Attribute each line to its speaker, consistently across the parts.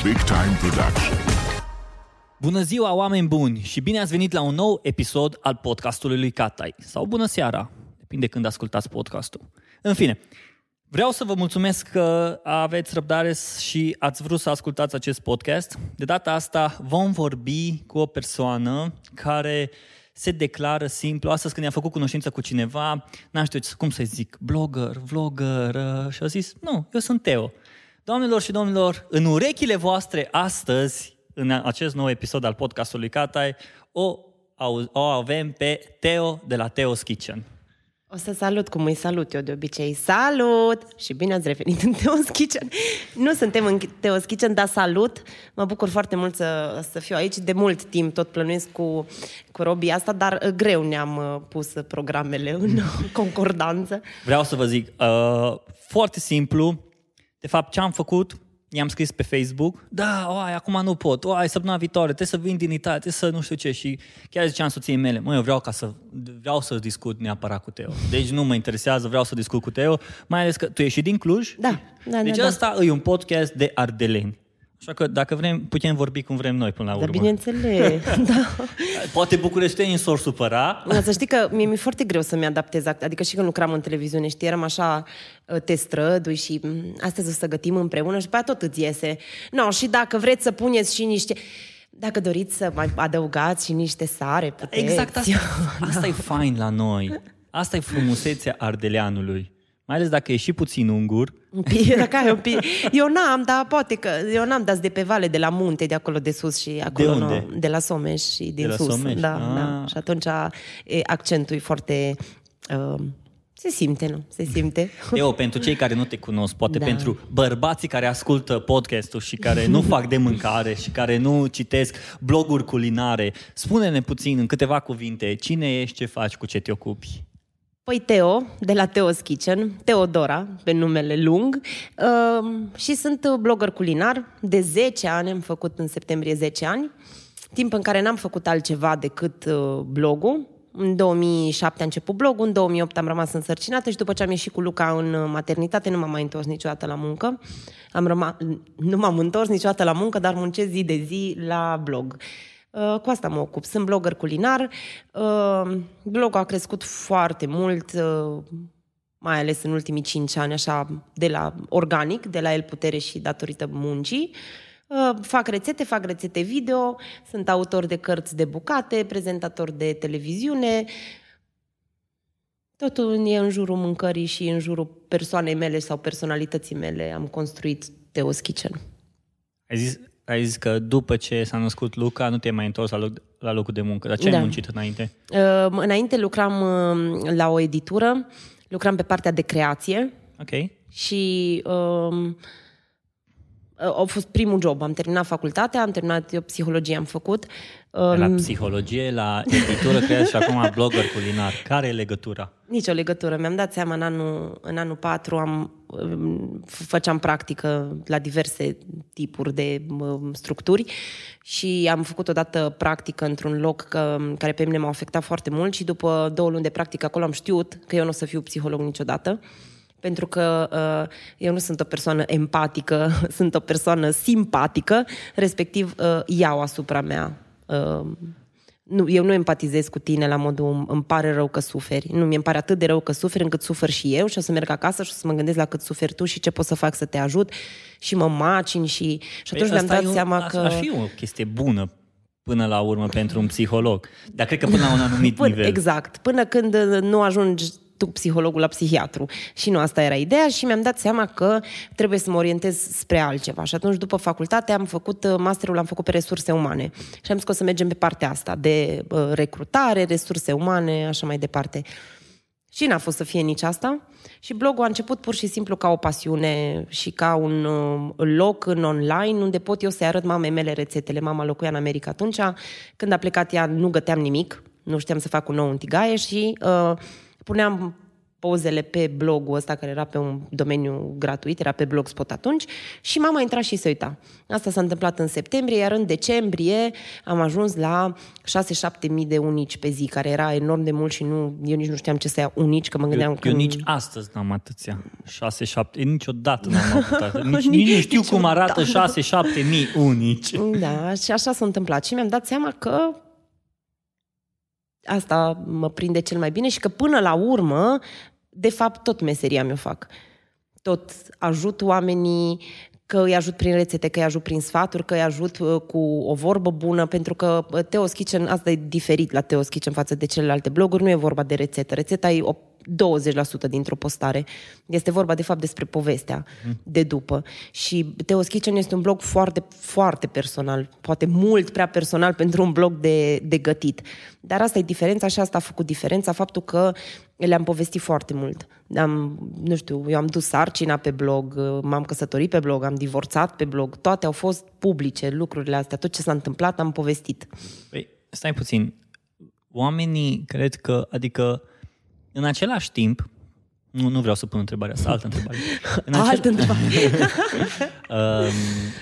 Speaker 1: This is Big Time Production.
Speaker 2: Bună ziua, oameni buni, și bine ați venit la un nou episod al podcastului lui Catai. Sau bună seara, depinde când ascultați podcastul. În fine, vreau să vă mulțumesc că aveți răbdare și ați vrut să ascultați acest podcast. De data asta vom vorbi cu o persoană care se declară simplu. Astăzi când i-am făcut cunoștință cu cineva, n-am știut cum să zic, blogger, vlogger, uh, și a zis, nu, eu sunt Teo. Doamnelor și domnilor, în urechile voastre astăzi, în acest nou episod al podcastului Catai, o, o avem pe Teo de la Teo's Kitchen.
Speaker 3: O să salut cum îi salut eu de obicei. Salut! Și bine ați revenit în Teo's Kitchen. Nu suntem în Teo's Kitchen, dar salut! Mă bucur foarte mult să, să fiu aici. De mult timp tot plănuiesc cu, cu Robi asta, dar uh, greu ne-am uh, pus programele în concordanță.
Speaker 2: Vreau să vă zic, uh, foarte simplu, de fapt ce am făcut, i-am scris pe Facebook, da, oai, acum nu pot, oai, săptămâna viitoare, trebuie să vin din Italia, trebuie să nu știu ce și chiar ziceam soției mele, mă, eu vreau ca să, vreau să discut neapărat cu Teo. Deci nu mă interesează, vreau să discut cu Teo, mai ales că tu ești și din Cluj.
Speaker 3: Da, da,
Speaker 2: Deci
Speaker 3: da,
Speaker 2: ăsta e un podcast de ardeleni. Așa că dacă vrem, putem vorbi cum vrem noi până la
Speaker 3: da.
Speaker 2: urmă.
Speaker 3: Dar bineînțeles, da.
Speaker 2: Poate bucureștenii s-or supăra.
Speaker 3: Dar să știi că mie mi-e foarte greu să-mi adaptez, act- adică și când lucram în televiziune, știi, eram așa, uh, te strădui și "Mm, astăzi o să gătim împreună și după aia tot îți iese. No, și dacă vreți să puneți și niște... Dacă doriți să mai adăugați și niște sare, puteți.
Speaker 2: Exact asta, asta e fain la noi. Asta e frumusețea ardeleanului. Mai ales dacă e și puțin ungur.
Speaker 3: Un pic, dacă ai un pic. Eu n-am, dar poate că eu n-am dat de pe vale, de la munte, de acolo de sus și acolo.
Speaker 2: De unde?
Speaker 3: Nu, de la Someș și din
Speaker 2: la
Speaker 3: sus.
Speaker 2: Someș?
Speaker 3: Da,
Speaker 2: Ah.
Speaker 3: da. Și atunci e, accentul e foarte... Uh, se simte, nu? Se simte.
Speaker 2: Eu, pentru cei care nu te cunosc, poate
Speaker 3: Da.
Speaker 2: pentru bărbații care ascultă podcastul și care nu fac de mâncare și care nu citesc bloguri culinare, spune-ne puțin, în câteva cuvinte, cine ești, ce faci, cu ce te ocupi?
Speaker 3: Păi Teo, de la Teo's Kitchen, Teodora, pe numele lung, uh, și sunt blogger culinar. De 10 ani, am făcut în septembrie 10 ani, timp în care n-am făcut altceva decât uh, blogul. În 2007 a început blogul, în 2008 am rămas însărcinată și după ce am ieșit cu Luca în uh, maternitate, nu m-am mai întors niciodată la muncă. Am răma... Nu m-am întors niciodată la muncă, dar muncesc zi de zi la blog. Uh, Cu asta mă ocup. Sunt blogger culinar. Uh, Blogul a crescut foarte mult, uh, mai ales în ultimii cinci ani, așa, de la organic, de la el putere și datorită muncii. Uh, Fac rețete, fac rețete video, sunt autor de cărți de bucate, prezentator de televiziune. Totul e în jurul mâncării și în jurul persoanei mele sau personalității mele. Am construit Teo's Kitchen.
Speaker 2: Ai zis, ai zis că după ce s-a născut Luca, nu te-ai mai întors la, loc, la locul de muncă. Dar ce
Speaker 3: Da.
Speaker 2: ai muncit înainte?
Speaker 3: Uh, Înainte lucram uh, la o editură, lucram pe partea de creație
Speaker 2: Ok.
Speaker 3: și um, a fost primul job. Am terminat facultatea, am terminat eu psihologie, am făcut.
Speaker 2: De la
Speaker 3: Um,
Speaker 2: psihologie, la editură, cred și acum blogger culinar. Care e legătura?
Speaker 3: nicio legătură. Mi-am dat seama în anul, în anul 4 am, um, făceam practică la diverse tipuri de um, structuri și am făcut odată practică într-un loc că, care pe mine m-a afectat foarte mult și după două luni de practică acolo am știut că eu nu o să fiu psiholog niciodată pentru că uh, eu nu sunt o persoană empatică, sunt o persoană simpatică, respectiv uh, iau asupra mea. Uh, nu, eu nu empatizez cu tine la modul îmi pare rău că suferi. Nu, mi îmi pare atât de rău că suferi încât sufer și eu și o să merg acasă și o să mă gândesc la cât suferi tu și ce pot să fac să te ajut și mă macin și, și atunci mi-am
Speaker 2: Păi asta
Speaker 3: dat
Speaker 2: e
Speaker 3: seama
Speaker 2: un,
Speaker 3: că...
Speaker 2: Ar fi o chestie bună până la urmă pentru un psiholog. Dar cred că până la un anumit
Speaker 3: Până,
Speaker 2: nivel.
Speaker 3: exact. Până când uh, nu ajungi tu psihologul la psihiatru. Și nu asta era ideea și mi-am dat seama că trebuie să mă orientez spre altceva. Și atunci, după facultate, am făcut, uh, masterul l-am făcut pe resurse umane. Și am zis că o să mergem pe partea asta de uh, recrutare, resurse umane, așa mai departe. Și n-a fost să fie nici asta. Și blogul a început pur și simplu ca o pasiune și ca un uh, loc în online unde pot eu să-i arăt mamei mele rețetele. Mama locuia în America atunci. Când a plecat ea, nu găteam nimic. Nu știam să fac un nou în tigaie și uh, puneam pozele pe blogul ăsta, care era pe un domeniu gratuit, era pe Blogspot atunci, și mama intra și se uita. Asta s-a întâmplat în septembrie, iar în decembrie am ajuns la 6-7 mii de unici pe zi, care era enorm de mult și nu, eu nici nu știam ce să ia unici, că mă gândeam
Speaker 2: Eu,
Speaker 3: că...
Speaker 2: eu nici astăzi n-am atâția. 6-7, niciodată n-am avut atât. Nici, nici nu știu cum arată 6-7 mii unici.
Speaker 3: Da, și așa s-a întâmplat. Și mi-am dat seama că asta mă prinde cel mai bine și că până la urmă, de fapt, tot meseria mi-o fac. Tot ajut oamenii, că îi ajut prin rețete, că îi ajut prin sfaturi, că îi ajut uh, cu o vorbă bună, pentru că uh, Teos Kitchen, asta e diferit la Teos Kitchen față de celelalte bloguri, nu e vorba de rețetă. Rețeta e o 20% dintr-o postare. Este vorba, de fapt, despre povestea de după. Și Teos Kitchen este un blog foarte, foarte personal, poate mult prea personal pentru un blog de, de gătit. Dar asta e diferența și asta a făcut diferența, faptul că le-am povestit foarte mult. Am, nu știu, eu am dus sarcina pe blog, m-am căsătorit pe blog, am divorțat pe blog, toate au fost publice, lucrurile astea, tot ce s-a întâmplat am povestit.
Speaker 2: Păi, stai puțin. Oamenii cred că, adică, în același timp, nu, nu vreau să pun întrebarea asta, altă întrebare. În
Speaker 3: Altă întrebare.
Speaker 2: Um,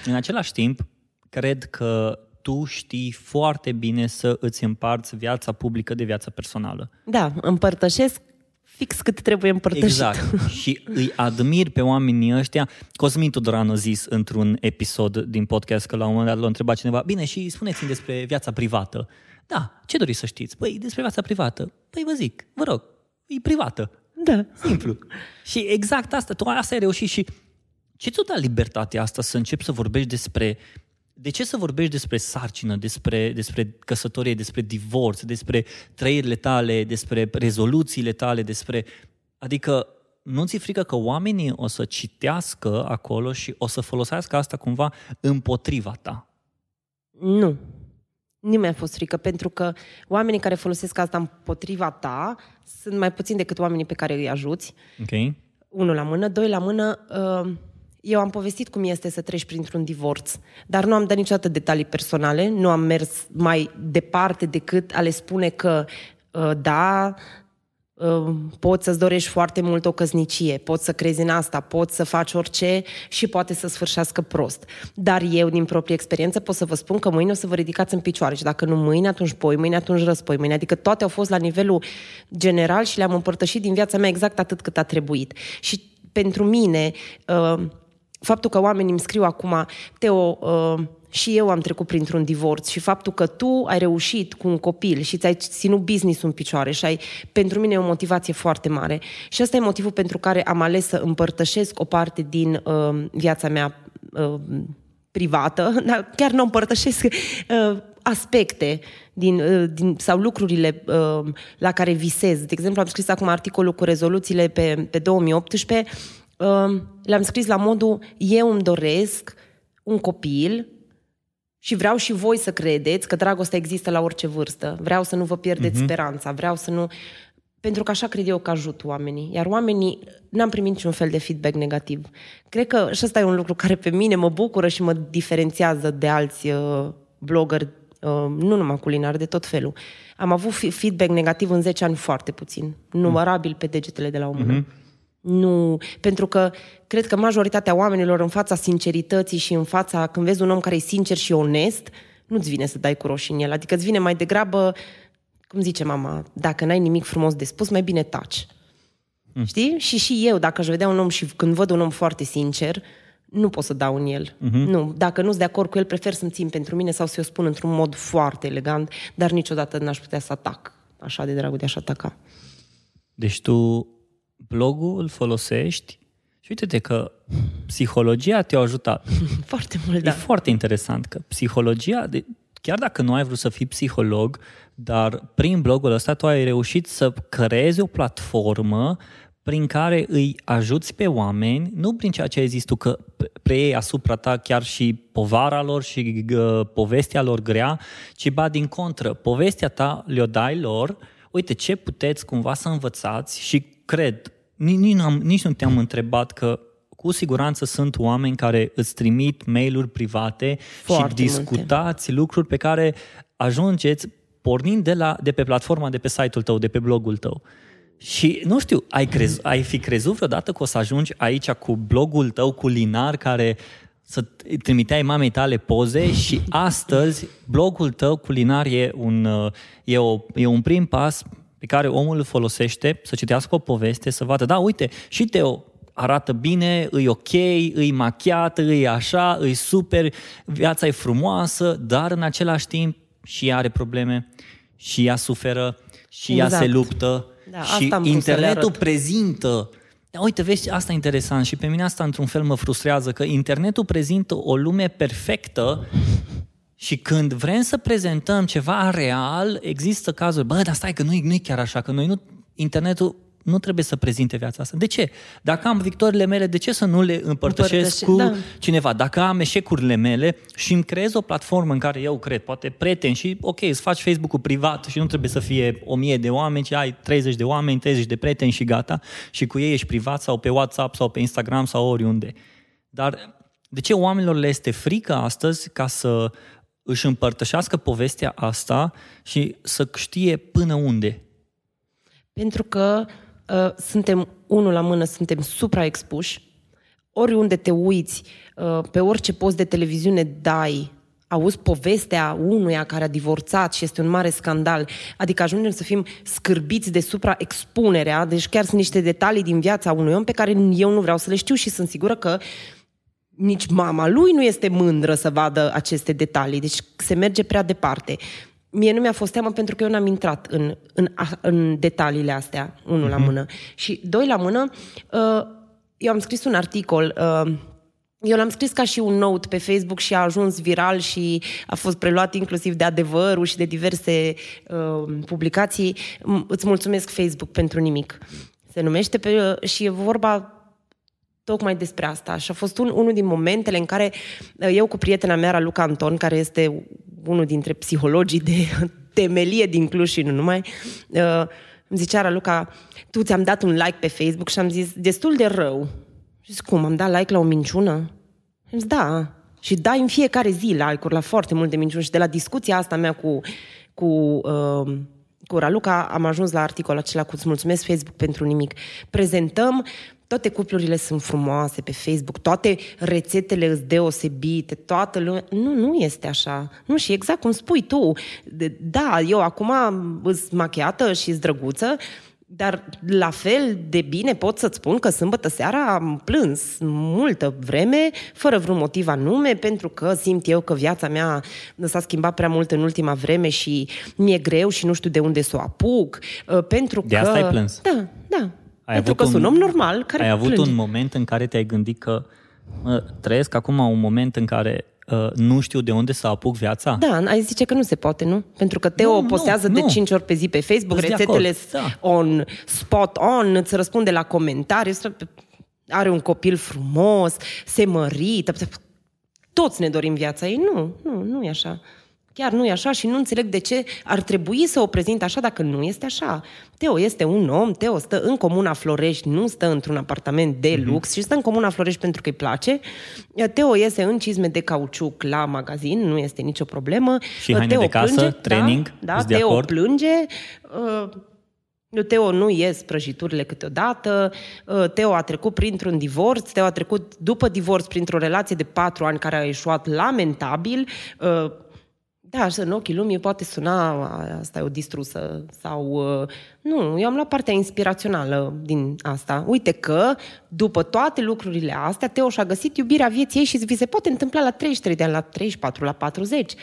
Speaker 2: în același timp, cred că tu știi foarte bine să îți împarți viața publică de viața personală.
Speaker 3: Da, împărtășesc fix cât trebuie împărtășit.
Speaker 2: Exact. Și îi admir pe oamenii ăștia. Cosmin Tudoran a zis într-un episod din podcast că la un moment dat l-a întrebat cineva, bine, și spuneți-mi despre viața privată. Da, ce doriți să știți? Păi, despre viața privată. Păi vă zic, vă rog, e privată.
Speaker 3: Da.
Speaker 2: Simplu. Și exact asta, tu asta ai reușit și ce ți-o dat libertatea asta să începi să vorbești despre de ce să vorbești despre sarcină, despre, despre căsătorie, despre divorț, despre trăirile tale, despre rezoluțiile tale, despre... Adică nu ți frică că oamenii o să citească acolo și o să folosească asta cumva împotriva ta?
Speaker 3: Nu. Nu mi-a fost frică, pentru că oamenii care folosesc asta împotriva ta sunt mai puțini decât oamenii pe care îi ajuți.
Speaker 2: Ok?
Speaker 3: Unul la mână, doi la mână. uh, Eu am povestit cum este să treci printr-un divorț, dar nu am dat niciodată detalii personale, nu am mers mai departe decât a le spune că uh, da, uh, poți să-ți dorești foarte mult o căsnicie, poți să crezi în asta, poți să faci orice și poate să sfârșească prost. Dar eu, din proprie experiență, pot să vă spun că mâine o să vă ridicați în picioare și dacă nu mâine, atunci poi, mâine, atunci răspoi mâine. Adică toate au fost la nivelul general și le-am împărtășit din viața mea exact atât cât a trebuit. Și pentru mine, uh, faptul că oamenii îmi scriu acum, Teo, uh, și eu am trecut printr-un divorț și faptul că tu ai reușit cu un copil și ți-ai ținut business-ul în picioare și ai, pentru mine e o motivație foarte mare. Și ăsta e motivul pentru care am ales să împărtășesc o parte din uh, viața mea uh, privată, dar chiar nu împărtășesc uh, aspecte din, uh, din, sau lucrurile uh, la care visez. De exemplu, am scris acum articolul cu rezoluțiile pe, pe 2018, uh, le-am scris la modul eu îmi doresc un copil și vreau și voi să credeți că dragostea există la orice vârstă. Vreau să nu vă pierdeți uh-huh. speranța, vreau să nu... Pentru că așa cred eu că ajut oamenii. Iar oamenii, n-am primit niciun fel de feedback negativ. Cred că și ăsta e un lucru care pe mine mă bucură și mă diferențiază de alți uh, blogări, uh, nu numai culinar, de tot felul. Am avut feedback negativ în 10 ani foarte puțin, numărabil pe degetele de la o mână. Uh-huh. Nu, pentru că cred că majoritatea oamenilor în fața sincerității și în fața, când vezi un om care e sincer și onest, nu-ți vine să dai cu roșii în el. Adică îți vine mai degrabă, cum zice mama, dacă n-ai nimic frumos de spus, mai bine taci. Mm. Știi? Și și eu, dacă aș vedea un om și când văd un om foarte sincer, nu pot să dau în el. Uh-huh. Nu. Dacă nu sunt de acord cu el, prefer să-mi țin pentru mine sau să-i o spun într-un mod foarte elegant, dar niciodată n-aș putea să atac așa de dragul de a-și ataca.
Speaker 2: Deci tu blogul îl folosești și uite-te că psihologia te-a ajutat.
Speaker 3: Foarte mult, da.
Speaker 2: E foarte interesant că psihologia, de, chiar dacă nu ai vrut să fii psiholog, dar prin blogul ăsta tu ai reușit să creezi o platformă prin care îi ajuți pe oameni, nu prin ceea ce ai zis tu că preiei asupra ta chiar și povara lor și uh, povestea lor grea, ci ba din contră, povestea ta le-o dai lor, uite ce puteți cumva să învățați și cred, nici, nici, nici nu te-am întrebat că cu siguranță sunt oameni care îți trimit mail-uri private
Speaker 3: Foarte
Speaker 2: și discutați multe. lucruri pe care ajungeți pornind de, la, de pe platforma, de pe site-ul tău, de pe blogul tău. Și nu știu, ai, crez, ai fi crezut vreodată că o să ajungi aici cu blogul tău culinar care să trimiteai mamei tale poze și astăzi blogul tău culinar e un, uh, e, o, e un prim pas pe care omul îl folosește să citească o poveste, să vadă, da, uite, și Teo arată bine, îi ok, îi machiat, îi așa, îi super, viața e frumoasă, dar în același timp și ea are probleme, și ea suferă, și exact. ea se luptă,
Speaker 3: Da,
Speaker 2: și
Speaker 3: asta am vrut să le
Speaker 2: internetul
Speaker 3: arăt.
Speaker 2: prezintă da, uite, vezi, asta e interesant și pe mine asta într-un fel mă frustrează, că internetul prezintă o lume perfectă și când vrem să prezentăm ceva real, există cazuri, bă, dar stai că nu e, nu e chiar așa, că noi nu, internetul nu trebuie să prezinte viața asta. De ce? Dacă am victoriile mele, de ce să nu le împărtășesc
Speaker 3: Împărtășe-
Speaker 2: cu
Speaker 3: da.
Speaker 2: cineva? Dacă am eșecurile mele și îmi creez o platformă în care eu cred, poate prieteni și ok, îți faci Facebook-ul privat și nu trebuie să fie o mie de oameni, ci ai 30 de oameni, 30 de prieteni și gata și cu ei ești privat sau pe WhatsApp sau pe Instagram sau oriunde. Dar de ce oamenilor le este frică astăzi ca să își împărtășească povestea asta și să știe până unde?
Speaker 3: Pentru că uh, suntem, unul la mână, suntem supraexpuși. Oriunde te uiți, uh, pe orice post de televiziune dai, auzi povestea unuia care a divorțat și este un mare scandal. Adică ajungem să fim scârbiți de supraexpunerea, deci chiar sunt niște detalii din viața unui om pe care eu nu vreau să le știu și sunt sigură că nici mama lui nu este mândră să vadă aceste detalii, deci se merge prea departe. Mie nu mi-a fost teamă pentru că eu n-am intrat în, în, a- în detaliile astea, unul la mână. Și doi la mână, uh, eu am scris un articol, uh, eu l-am scris ca și un note pe Facebook și a ajuns viral și a fost preluat inclusiv de adevărul și de diverse uh, publicații. M- Îți mulțumesc Facebook pentru nimic. Se numește pe, și e vorba tocmai despre asta. Și a fost un, unul din momentele în care uh, eu cu prietena mea, Raluca Anton, care este unul dintre psihologii de temelie din Cluj și nu numai, uh, îmi zicea Raluca, tu ți-am dat un like pe Facebook și am zis, destul de rău. Și zic, cum, am dat like la o minciună? Am zis, da. Și dai în fiecare zi like-uri la foarte multe minciuni. Și de la discuția asta mea cu, cu uh, cu Raluca am ajuns la articolul acela cu îți mulțumesc Facebook pentru nimic. Prezentăm toate cuplurile sunt frumoase pe Facebook, toate rețetele îți deosebite, toată lumea... Nu, nu este așa. Nu, și exact cum spui tu. De- Da, eu acum îs machiată și îs drăguță, dar la fel de bine pot să-ți spun că sâmbătă seara am plâns multă vreme, fără vreun motiv anume, pentru că simt eu că viața mea s-a schimbat prea mult în ultima vreme și mi-e greu și nu știu de unde să o apuc, uh, pentru
Speaker 2: De
Speaker 3: că...
Speaker 2: asta ai plâns?
Speaker 3: Da, da.
Speaker 2: Ai
Speaker 3: pentru
Speaker 2: avut
Speaker 3: că sunt
Speaker 2: un-
Speaker 3: un om normal care
Speaker 2: Ai avut
Speaker 3: plânge.
Speaker 2: un moment în care te-ai gândit că mă, trăiesc acum un moment în care uh, nu știu de unde să apuc viața?
Speaker 3: Da, ai zice că nu se poate, nu? Pentru că Teo
Speaker 2: Nu, nu,
Speaker 3: postează de
Speaker 2: nu.
Speaker 3: 5 ori pe zi pe Facebook,
Speaker 2: Sunt de
Speaker 3: rețetele
Speaker 2: acord,
Speaker 3: sunt
Speaker 2: da.
Speaker 3: on, spot on, îți răspunde la comentarii, are un copil frumos, se mărită. Toți ne dorim viața ei. Nu, nu, nu e așa. Chiar nu e așa și nu înțeleg de ce ar trebui să o prezint așa dacă nu este așa. Teo este un om, Teo stă în Comuna Florești, nu stă într-un apartament de
Speaker 2: Mhm.
Speaker 3: lux și stă în Comuna Florești pentru că îi place. Teo iese în cizme de cauciuc la magazin, nu este nicio problemă.
Speaker 2: Și haine
Speaker 3: Teo
Speaker 2: de casă,
Speaker 3: plânge,
Speaker 2: training,
Speaker 3: da, da
Speaker 2: sunt de
Speaker 3: Teo
Speaker 2: acord?
Speaker 3: plânge, uh, lui Teo nu ies prăjiturile câteodată, uh, Teo a trecut printr-un divorț, Teo a trecut după divorț printr-o relație de patru ani care a ieșuat lamentabil. Uh, Da, așa, în ochii lumii poate suna, "A, asta e o distrusă sau... uh, Nu, eu am luat partea inspirațională din asta. Uite că, după toate lucrurile astea, Teo și-a găsit iubirea vieții ei și vi se poate întâmpla la 33 de ani, la 34, la 40.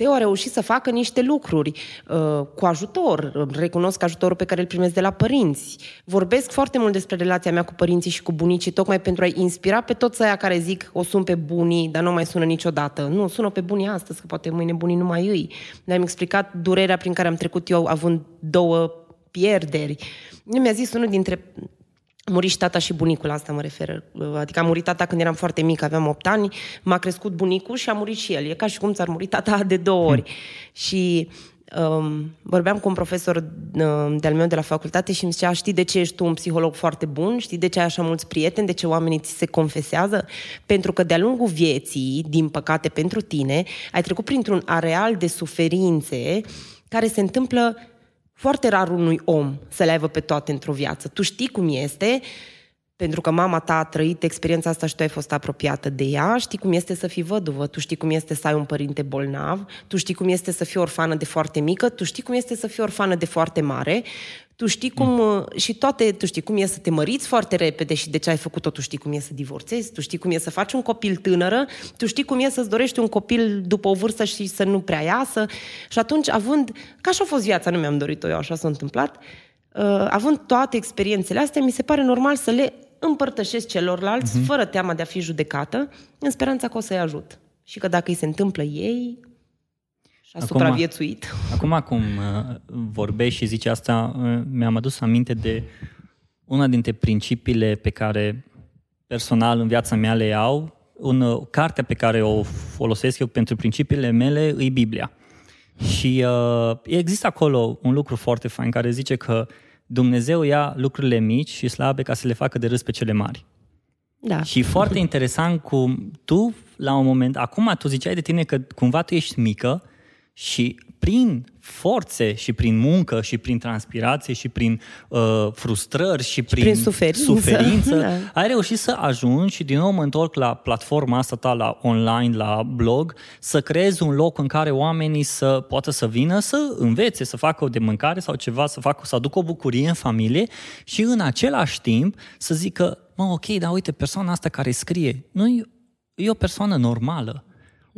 Speaker 3: Uh, Teo a reușit să facă niște lucruri uh, cu ajutor. Recunosc ajutorul pe care îl primesc de la părinți. Vorbesc foarte mult despre relația mea cu părinții și cu bunicii, tocmai pentru a-i inspira pe toți aia care zic o sun pe bunii, dar nu mai sună niciodată. Nu, sună pe bunii astăzi, că poate mâine bunii nu mai îi. Le-am explicat durerea prin care am trecut eu având două pierderi. Mi-a zis unul dintre a murit și tata și bunicul, asta mă refer. Adică a murit tata când eram foarte mic, aveam 8 ani, m-a crescut bunicul și a murit și el. E ca și cum ți-ar muri tata de două ori. Și um, vorbeam cu un profesor um, de-al meu de la facultate și îmi zicea, știi de ce ești tu un psiholog foarte bun? Știi de ce ai așa mulți prieteni? De ce oamenii ți se confesează? Pentru că de-a lungul vieții, din păcate pentru tine, ai trecut printr-un areal de suferințe care se întâmplă foarte rar unui om să le aibă pe toate într-o viață. Tu știi cum este, pentru că mama ta a trăit experiența asta și tu ai fost apropiată de ea, știi cum este să fii văduvă, tu știi cum este să ai un părinte bolnav, tu știi cum este să fii orfană de foarte mică, tu știi cum este să fii orfană de foarte mare, tu știi cum, mm. și toate, tu știi cum e să te măriți foarte repede și de ce ai făcut-o, tu știi cum e să divorțezi, tu știi cum e să faci un copil tânără, tu știi cum e să-ți dorești un copil după o vârstă și să nu prea iasă. Și atunci, având, ca și a fost viața, nu mi-am dorit-o eu, așa s-a întâmplat, uh, având toate experiențele astea, mi se pare normal să le împărtășesc celorlalți, uh-huh. fără teama de a fi judecată, în speranța că o să-i ajut. Și că dacă îi se întâmplă ei, și a acum, supraviețuit.
Speaker 2: Acum cum uh, vorbești și zici asta, uh, mi-am adus aminte de una dintre principiile pe care personal în viața mea le iau, un, uh, cartea pe care o folosesc eu pentru principiile mele e Biblia. Și uh, există acolo un lucru foarte fain care zice că Dumnezeu ia lucrurile mici și slabe ca să le facă de râs pe cele mari.
Speaker 3: Da.
Speaker 2: Și foarte interesant cum tu, la un moment, acum tu ziceai de tine că cumva tu ești mică și prin forțe și prin muncă și prin transpirație și prin uh, frustrări și prin,
Speaker 3: prin suferință,
Speaker 2: suferință da. ai reușit să ajungi și din nou mă întorc la platforma asta ta, la online, la blog, să creezi un loc în care oamenii să poată să vină, să învețe, să facă o de mâncare sau ceva, să facă, să aducă o bucurie în familie și în același timp să zică, mă, ok, dar uite, persoana asta care scrie, nu e, e o persoană normală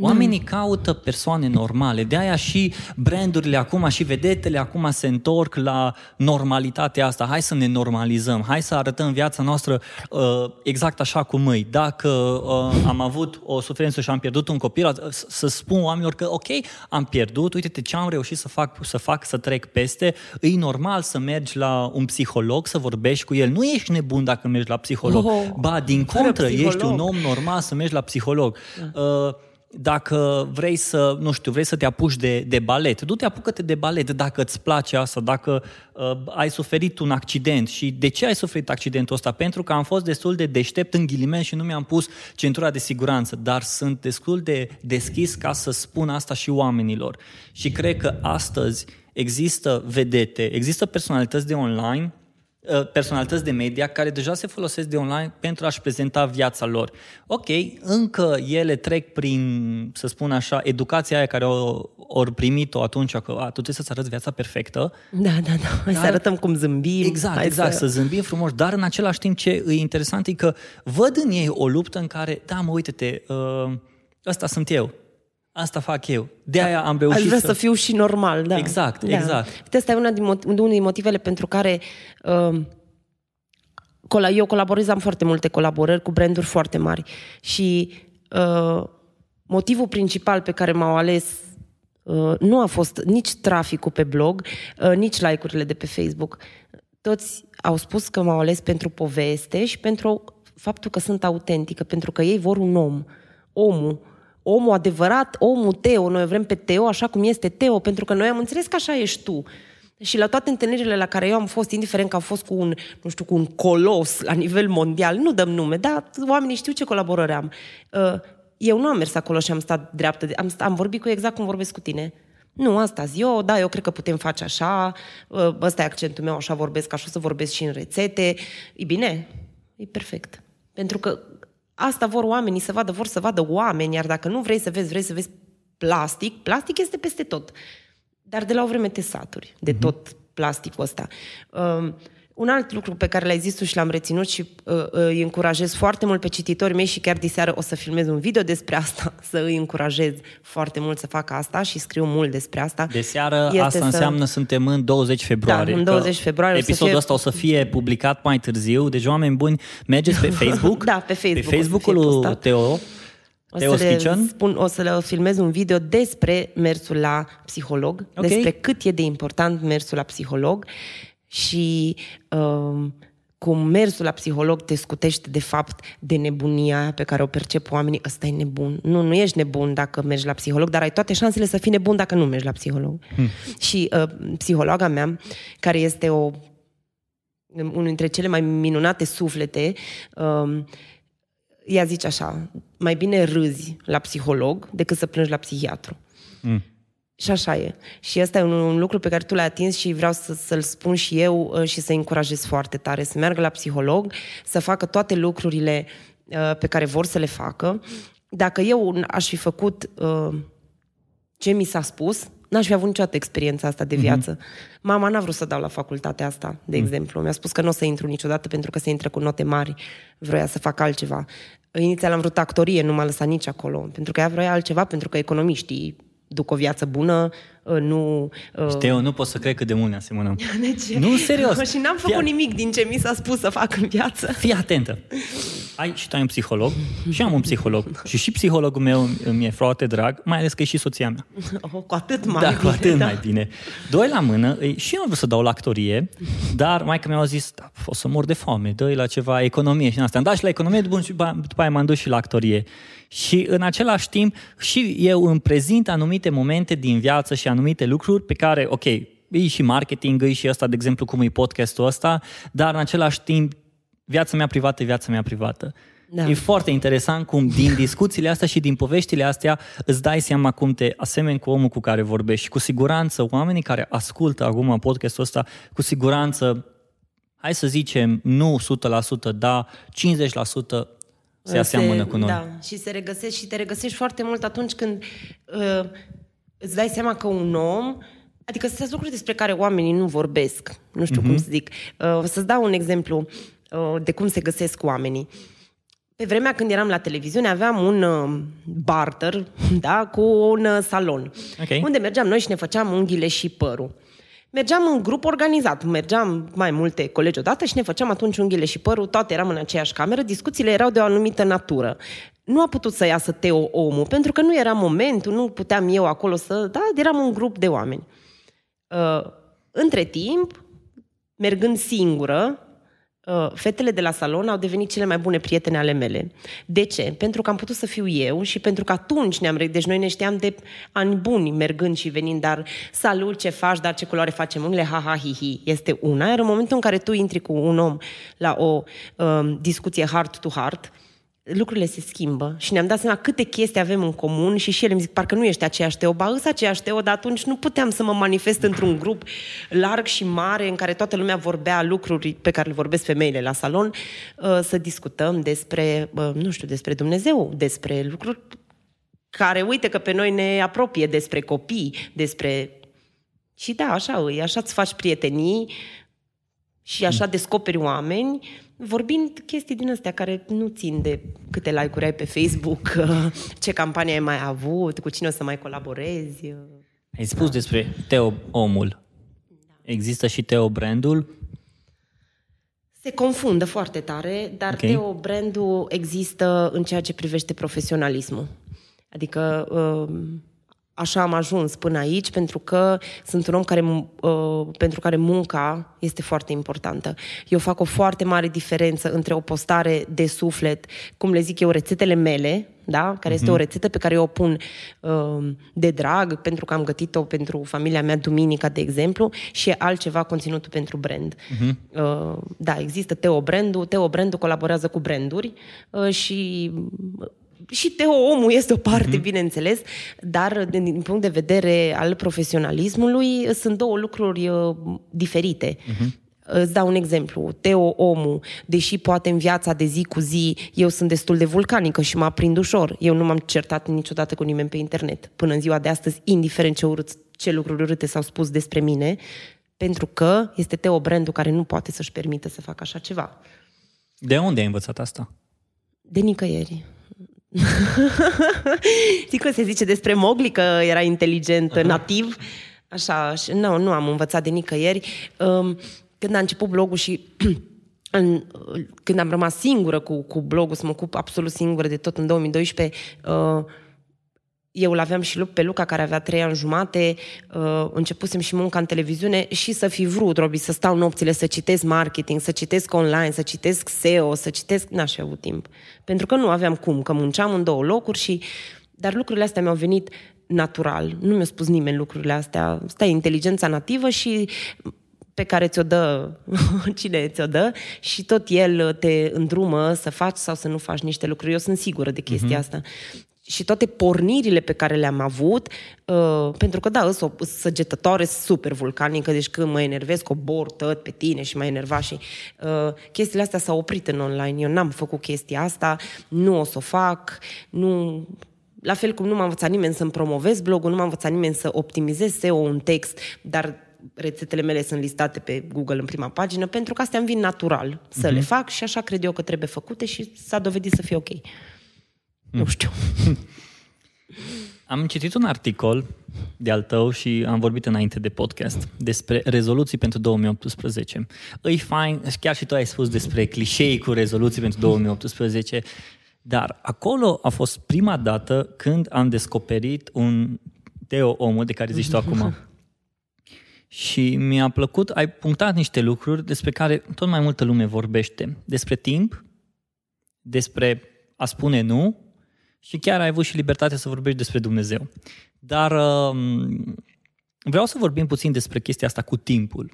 Speaker 2: Oamenii mm. caută persoane normale, de aia și brandurile acum și vedetele acum se întorc la normalitatea asta. Hai să ne normalizăm, hai să arătăm viața noastră uh, exact așa cum îi. Dacă uh, am avut o suferință și am pierdut un copil, să spun oamenilor că ok, am pierdut, uite-te ce am reușit să fac, să fac, să trec peste. E normal să mergi la un psiholog, să vorbești cu el. Nu ești nebun dacă mergi la psiholog. Oh, ba, din contră, ești un om normal să mergi la psiholog. Da. Uh, dacă vrei să, nu știu, vrei să te apuci de, de balet, du-te apucă-te de balet dacă îți place asta, dacă uh, ai suferit un accident și de ce ai suferit accidentul ăsta? Pentru că am fost destul de deștept în ghilimele și nu mi-am pus centura de siguranță, dar sunt destul de deschis ca să spun asta și oamenilor. Și cred că astăzi există vedete, există personalități de online Uh, personalități de media care deja se folosesc de online pentru a-și prezenta viața lor. Ok, încă ele trec prin, să spun așa, educația aia care au, au primit-o atunci, că a, tu trebuie să-ți arăți viața perfectă.
Speaker 3: Da, da, da. Hai dar, să arătăm cum zâmbim.
Speaker 2: Exact, Hai exact, să... să zâmbim frumos, dar în același timp ce e interesant e că văd în ei o luptă în care, da, mă, uite-te, uh, ăsta sunt eu, Asta fac eu. De aia am reușit
Speaker 3: Aș vrea
Speaker 2: să...
Speaker 3: să fiu și normal, da.
Speaker 2: Exact,
Speaker 3: da.
Speaker 2: exact.
Speaker 3: Uite, asta e una din, motiv, unul din motivele pentru care uh, eu colaborez, am foarte multe colaborări cu branduri foarte mari și uh, motivul principal pe care m-au ales uh, nu a fost nici traficul pe blog, uh, nici like-urile de pe Facebook. Toți au spus că m-au ales pentru poveste și pentru faptul că sunt autentică, pentru că ei vor un om. Omul omul adevărat, omul Teo, noi vrem pe Teo așa cum este Teo, pentru că noi am înțeles că așa ești tu. Și la toate întâlnirile la care eu am fost, indiferent că am fost cu un, nu știu, cu un colos la nivel mondial, nu dăm nume, dar oamenii știu ce colaborări am. Uh, eu nu am mers acolo și am stat dreaptă, am, stat, am vorbit cu exact cum vorbesc cu tine. Nu, asta zi eu, da, eu cred că putem face așa, uh, ăsta e accentul meu, așa vorbesc, așa să vorbesc și în rețete. E bine, e perfect. Pentru că Asta vor oamenii să vadă, vor să vadă oameni, iar dacă nu vrei să vezi, vrei să vezi plastic, plastic este peste tot. Dar de la o vreme te saturi de mhm. tot plasticul ăsta. Uh, un alt lucru pe care l-ai zis tu și l-am reținut și uh, uh, îi încurajez foarte mult pe cititorii mei și chiar diseară o să filmez un video despre asta, să îi încurajez foarte mult să facă asta și scriu mult despre asta.
Speaker 2: De seară asta să... înseamnă suntem în 20 februarie.
Speaker 3: Da, în 20 februarie.
Speaker 2: Episodul fie... ăsta o să fie publicat mai târziu, deci oameni buni, mergeți pe Facebook.
Speaker 3: da, pe Facebook.
Speaker 2: Pe Facebook-ul lui Teo.
Speaker 3: O să, le spun, o să le filmez un video despre mersul la psiholog, okay. despre cât e de important mersul la psiholog și uh, cum mersul la psiholog te scutește de fapt de nebunia pe care o percep oamenii, ăsta e nebun. Nu, nu ești nebun dacă mergi la psiholog, dar ai toate șansele să fii nebun dacă nu mergi la psiholog. Hmm. Și uh, psihologa mea, care este o unul dintre cele mai minunate suflete, uh, ea zice așa, mai bine râzi la psiholog decât să plângi la psihiatru. Hmm. Și așa e. Și ăsta e un, un lucru pe care tu l-ai atins și vreau să, să-l spun și eu uh, și să încurajez foarte tare. Să meargă la psiholog, să facă toate lucrurile uh, pe care vor să le facă. Dacă eu aș fi făcut uh, ce mi s-a spus, n-aș fi avut niciodată experiența asta de viață. Mm-hmm. Mama n-a vrut să dau la facultatea asta, de mm. exemplu. Mi-a spus că nu o să intru niciodată pentru că se intră cu note mari. Vroia să fac altceva. Inițial am vrut actorie, nu m-a lăsat nici acolo. Pentru că ea vrea altceva, pentru că economiștii duc o viață bună, uh, nu...
Speaker 2: Uh... eu nu pot să cred cât de mult ne asemănăm.
Speaker 3: De ce?
Speaker 2: Nu, serios.
Speaker 3: și n-am făcut Fii nimic din ce mi s-a spus să fac în viață.
Speaker 2: Fii atentă. Ai și tu ai un psiholog și am un psiholog. și și psihologul meu mi-e foarte drag, mai ales că e și soția mea.
Speaker 3: Oh, cu atât mai
Speaker 2: da,
Speaker 3: bine.
Speaker 2: cu atât
Speaker 3: da.
Speaker 2: mai bine. Doi la mână, și eu am vrut să dau la actorie, dar mai că mi-au zis, da, o să mor de foame, dă la ceva economie și în asta. Am dat și la economie, după, după aia m-am dus și la actorie. Și în același timp, și eu îmi prezint anumite momente din viață și anumite lucruri pe care, ok, e și marketing, e și ăsta, de exemplu, cum e podcastul ăsta, dar în același timp, viața mea privată e viața mea privată. Da. E foarte interesant cum din discuțiile astea și din poveștile astea îți dai seama cum te asemeni cu omul cu care vorbești. Și cu siguranță oamenii care ascultă acum podcastul ăsta, cu siguranță, hai să zicem, nu 100%, da, 50% se aseamănă cu noi.
Speaker 3: Da, și se regăsești și te regăsești foarte mult atunci când uh, îți dai seama că un om Adică sunt lucruri despre care oamenii nu vorbesc. Nu știu uh-huh. cum să zic. Uh, să-ți dau un exemplu uh, de cum se găsesc oamenii. Pe vremea când eram la televiziune aveam un uh, barter da, cu un uh, salon. Okay. Unde mergeam noi și ne făceam unghiile și părul. Mergeam în grup organizat, mergeam mai multe colegi odată și ne făceam atunci unghiile și părul, toate eram în aceeași cameră, discuțiile erau de o anumită natură. Nu a putut să iasă Teo omul, pentru că nu era momentul, nu puteam eu acolo să... Da, eram un grup de oameni. Uh, între timp, mergând singură, Uh, fetele de la salon au devenit cele mai bune prietene ale mele. De ce? Pentru că am putut să fiu eu și pentru că atunci ne-am... Deci noi ne știam de ani buni mergând și venind, dar salut, ce faci, dar ce culoare facem unghiile, ha, ha, hi, hi. Este una, iar în momentul în care tu intri cu un om la o um, discuție heart to heart, lucrurile se schimbă și ne-am dat seama câte chestii avem în comun și și el îmi zic, parcă nu ești aceeași Teo, ba îs aceeași Teo, dar atunci nu puteam să mă manifest într-un grup larg și mare în care toată lumea vorbea lucruri pe care le vorbesc femeile la salon, uh, să discutăm despre, uh, nu știu, despre Dumnezeu, despre lucruri care, uite că pe noi ne apropie despre copii, despre... Și da, așa e, așa îți faci prietenii și așa descoperi oameni vorbind chestii din astea care nu țin de câte like-uri ai pe Facebook, ce campanie ai mai avut, cu cine o să mai colaborezi.
Speaker 2: Ai spus da. despre Teo omul. Da. Există și Teo brandul?
Speaker 3: Se confundă foarte tare, dar okay. Teo brandul există în ceea ce privește profesionalismul. Adică uh, așa am ajuns până aici, pentru că sunt un om care, uh, pentru care munca este foarte importantă. Eu fac o foarte mare diferență între o postare de suflet, cum le zic eu, rețetele mele, da? care este uh-huh. o rețetă pe care eu o pun uh, de drag, pentru că am gătit-o pentru familia mea duminica, de exemplu, și e altceva conținutul pentru brand. Uh-huh. Uh, da, există Teo Brandul, Teo Brandul colaborează cu branduri uh, și și Teo omul este o parte, mm-hmm. bineînțeles, dar din punct de vedere al profesionalismului sunt două lucruri uh, diferite. Mm-hmm. Îți dau un exemplu. Teo, omul, deși poate în viața de zi cu zi eu sunt destul de vulcanică și mă aprind ușor. Eu nu m-am certat niciodată cu nimeni pe internet. Până în ziua de astăzi, indiferent ce, urât, ce lucruri urâte s-au spus despre mine, pentru că este Teo brandul care nu poate să-și permită să facă așa ceva.
Speaker 2: De unde ai învățat asta?
Speaker 3: De nicăieri. Știi cum se zice despre Mowgli că era inteligent, uh-huh. nativ? Așa, nu, nu am învățat de nicăieri. Um, când a început blogul și în, când am rămas singură cu, cu blogul, să mă ocup absolut singură de tot în 2012, uh, eu îl aveam și pe Luca, care avea trei ani jumate, uh, începusem și munca în televiziune și să fi vrut, Robi, să stau nopțile, să citesc marketing, să citesc online, să citesc SEO, să citesc... N-aș fi avut timp. Pentru că nu aveam cum, că munceam în două locuri și... Dar lucrurile astea mi-au venit natural. Nu mi-a spus nimeni lucrurile astea. Stai inteligența nativă și pe care ți-o dă cine ți-o dă și tot el te îndrumă să faci sau să nu faci niște lucruri. Eu sunt sigură de chestia uh-huh. asta. Și toate pornirile pe care le-am avut, uh, pentru că da, sunt o săgetătoare super vulcanică, deci când mă enervez, cobor tot pe tine și mă enerva și uh, chestiile astea s-au oprit în online. Eu n-am făcut chestia asta, nu o să o fac, nu... La fel cum nu m-a învățat nimeni să-mi promovez blogul, nu m-a învățat nimeni să optimizez SEO un text, dar rețetele mele sunt listate pe Google în prima pagină, pentru că astea îmi vin natural să uh-huh. le fac și așa cred eu că trebuie făcute și s-a dovedit să fie ok. Nu știu.
Speaker 2: Am citit un articol de al tău și am vorbit înainte de podcast despre rezoluții pentru 2018. Îi fain, chiar și tu ai spus despre clișei cu rezoluții pentru 2018, dar acolo a fost prima dată când am descoperit un Teo omul de care zici tu acum. Și mi-a plăcut, ai punctat niște lucruri despre care tot mai multă lume vorbește. Despre timp, despre a spune nu și chiar ai avut și libertatea să vorbești despre Dumnezeu. Dar um, vreau să vorbim puțin despre chestia asta cu timpul.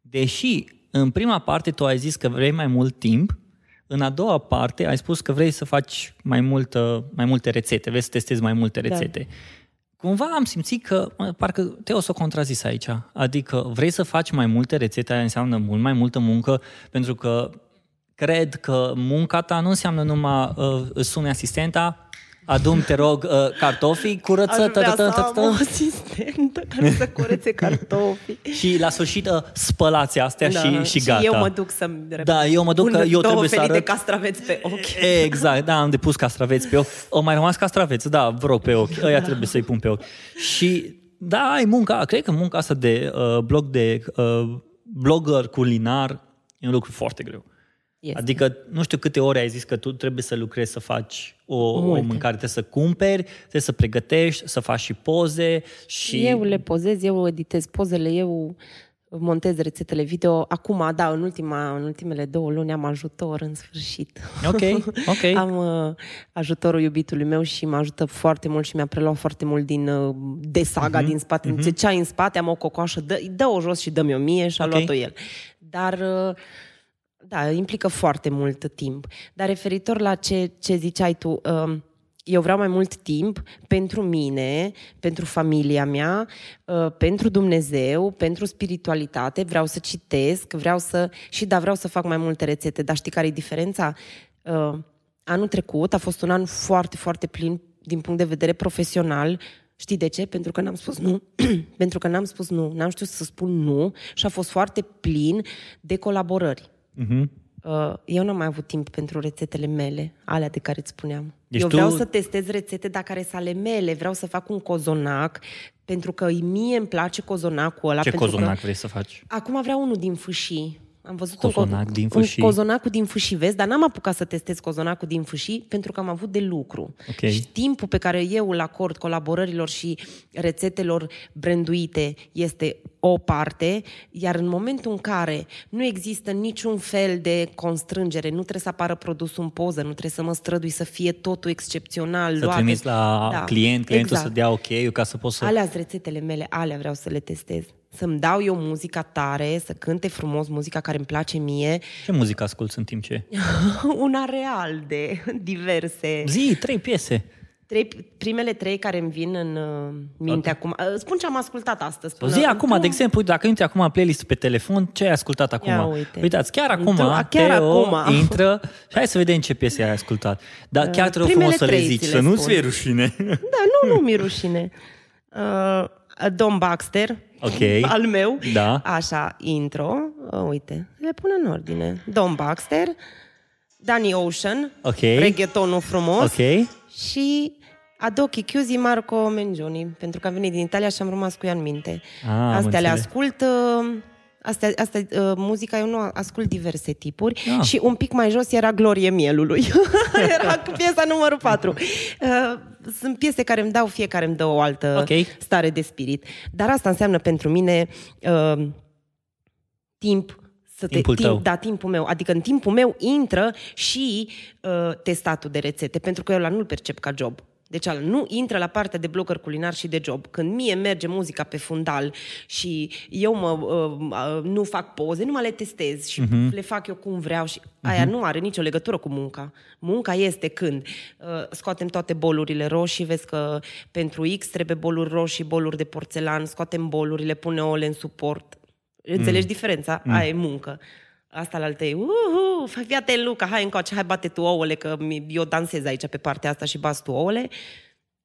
Speaker 2: Deși în prima parte tu ai zis că vrei mai mult timp, în a doua parte ai spus că vrei să faci mai, multă, mai multe rețete, vrei să testezi mai multe da. rețete. Da. Cumva am simțit că, parcă te o să o contrazis aici. Adică vrei să faci mai multe rețete, aia înseamnă mult mai multă muncă, pentru că cred că munca ta nu înseamnă numai uh, îți suni asistenta, adum, te rog, uh, cartofii, curăță...
Speaker 3: Aș vrea să am o asistentă care să curețe cartofii.
Speaker 2: și la sfârșit uh, spălați astea
Speaker 3: da,
Speaker 2: și, și gata.
Speaker 3: eu mă duc să
Speaker 2: Da, eu mă duc că eu trebuie să arăt...
Speaker 3: de castraveți pe ochi.
Speaker 2: Exact, da, am depus castraveți pe ochi. O mai rămas castraveți, da, vă rog, pe ochi. Ăia trebuie să-i pun pe ochi. Și da, ai munca, cred că munca asta de uh, blog de uh, blogger culinar e un lucru foarte greu. Este. Adică nu știu câte ore ai zis că tu trebuie să lucrezi să faci o, o mâncare, trebuie să cumperi, trebuie să pregătești, să faci și poze. Și...
Speaker 3: Eu le pozez, eu editez pozele, eu montez rețetele video. Acum, da, în, ultima, în ultimele două luni am ajutor în sfârșit.
Speaker 2: Ok, ok.
Speaker 3: am uh, ajutorul iubitului meu și mă ajută foarte mult și mi-a preluat foarte mult din uh, de saga uh-huh, din spate. Uh-huh. Ce ai în spate, am o cocoașă, dă, dă-o jos și dă-mi o mie și a okay. luat-o el. Dar... Uh, da, implică foarte mult timp. Dar referitor la ce, ce ziceai tu, um, eu vreau mai mult timp pentru mine, pentru familia mea, uh, pentru Dumnezeu, pentru spiritualitate, vreau să citesc, vreau să... Și da, vreau să fac mai multe rețete, dar știi care e diferența? Uh, anul trecut a fost un an foarte, foarte plin din punct de vedere profesional, Știi de ce? Pentru că n-am spus nu. Pentru că n-am spus nu. N-am știut să spun nu și a fost foarte plin de colaborări. Uh-huh. Eu n-am mai avut timp pentru rețetele mele, alea de care îți spuneam. Deci Eu tu... vreau să testez rețete, dar care sunt ale mele. Vreau să fac un cozonac, pentru că mie îmi place cozonacul ăla.
Speaker 2: Ce cozonac
Speaker 3: că...
Speaker 2: vrei să faci?
Speaker 3: Acum vreau unul din fâșii. Am văzut
Speaker 2: cozonac
Speaker 3: un,
Speaker 2: din fâșii.
Speaker 3: un cozonacul din fâșii, vezi, dar n-am apucat să testez cozonacul din fâșii pentru că am avut de lucru.
Speaker 2: Okay.
Speaker 3: Și timpul pe care eu îl acord colaborărilor și rețetelor branduite este o parte, iar în momentul în care nu există niciun fel de constrângere, nu trebuie să apară produsul în poză, nu trebuie să mă strădui să fie totul excepțional.
Speaker 2: Să luate. trimiți la da. client, clientul exact. să dea ok ca să poți să...
Speaker 3: Alea rețetele mele, alea vreau să le testez să-mi dau eu muzica tare, să cânte frumos muzica care îmi place mie.
Speaker 2: Ce muzică asculti în timp ce?
Speaker 3: Un areal de diverse...
Speaker 2: Zi, trei piese.
Speaker 3: Trei, primele trei care îmi vin în uh, minte okay. acum. Uh, spun ce am ascultat astăzi.
Speaker 2: Până zi acum, de exemplu, dacă intri acum playlist pe telefon, ce ai ascultat acum?
Speaker 3: Ia uite.
Speaker 2: Uitați, chiar acum, Intru, chiar Teo acum. intră și hai să vedem ce piese ai ascultat. Dar uh, chiar trebuie frumos să le zici, să nu-ți fie rușine.
Speaker 3: Da, nu, nu mi rușine. Uh, Don Baxter,
Speaker 2: okay.
Speaker 3: al meu.
Speaker 2: Da.
Speaker 3: Așa, intro. Uh, uite, le pun în ordine. Don Baxter, Danny Ocean,
Speaker 2: okay.
Speaker 3: reggaetonul frumos.
Speaker 2: Okay.
Speaker 3: Și Adochi Chiuzi Marco Mengioni, pentru că am venit din Italia și am rămas cu ea în minte.
Speaker 2: Ah,
Speaker 3: Astea le ascult. Uh, Asta, asta uh, muzica, eu nu ascult diverse tipuri ah. și un pic mai jos era Glorie Mielului. era piesa numărul 4. Uh, sunt piese care îmi dau, fiecare îmi dă o altă
Speaker 2: okay.
Speaker 3: stare de spirit. Dar asta înseamnă pentru mine uh, timp să te,
Speaker 2: timpul
Speaker 3: timp,
Speaker 2: tău.
Speaker 3: Da, timpul meu. Adică în timpul meu intră și uh, testatul de rețete, pentru că eu la nu-l percep ca job. Deci al- nu intră la partea de blogger culinar și de job. Când mie merge muzica pe fundal și eu mă, uh, uh, nu fac poze, nu mă le testez și uh-huh. le fac eu cum vreau și aia nu are nicio legătură cu munca. Munca este când uh, scoatem toate bolurile roșii, vezi că pentru X trebuie boluri roșii, boluri de porțelan, scoatem bolurile, pune ouăle în suport. Înțelegi diferența? Aia e muncă. Asta la altă e, uhu, fii atent, Luca, hai încoace, hai bate tu ouăle, că mi- eu dansez aici pe partea asta și bați tu ouăle.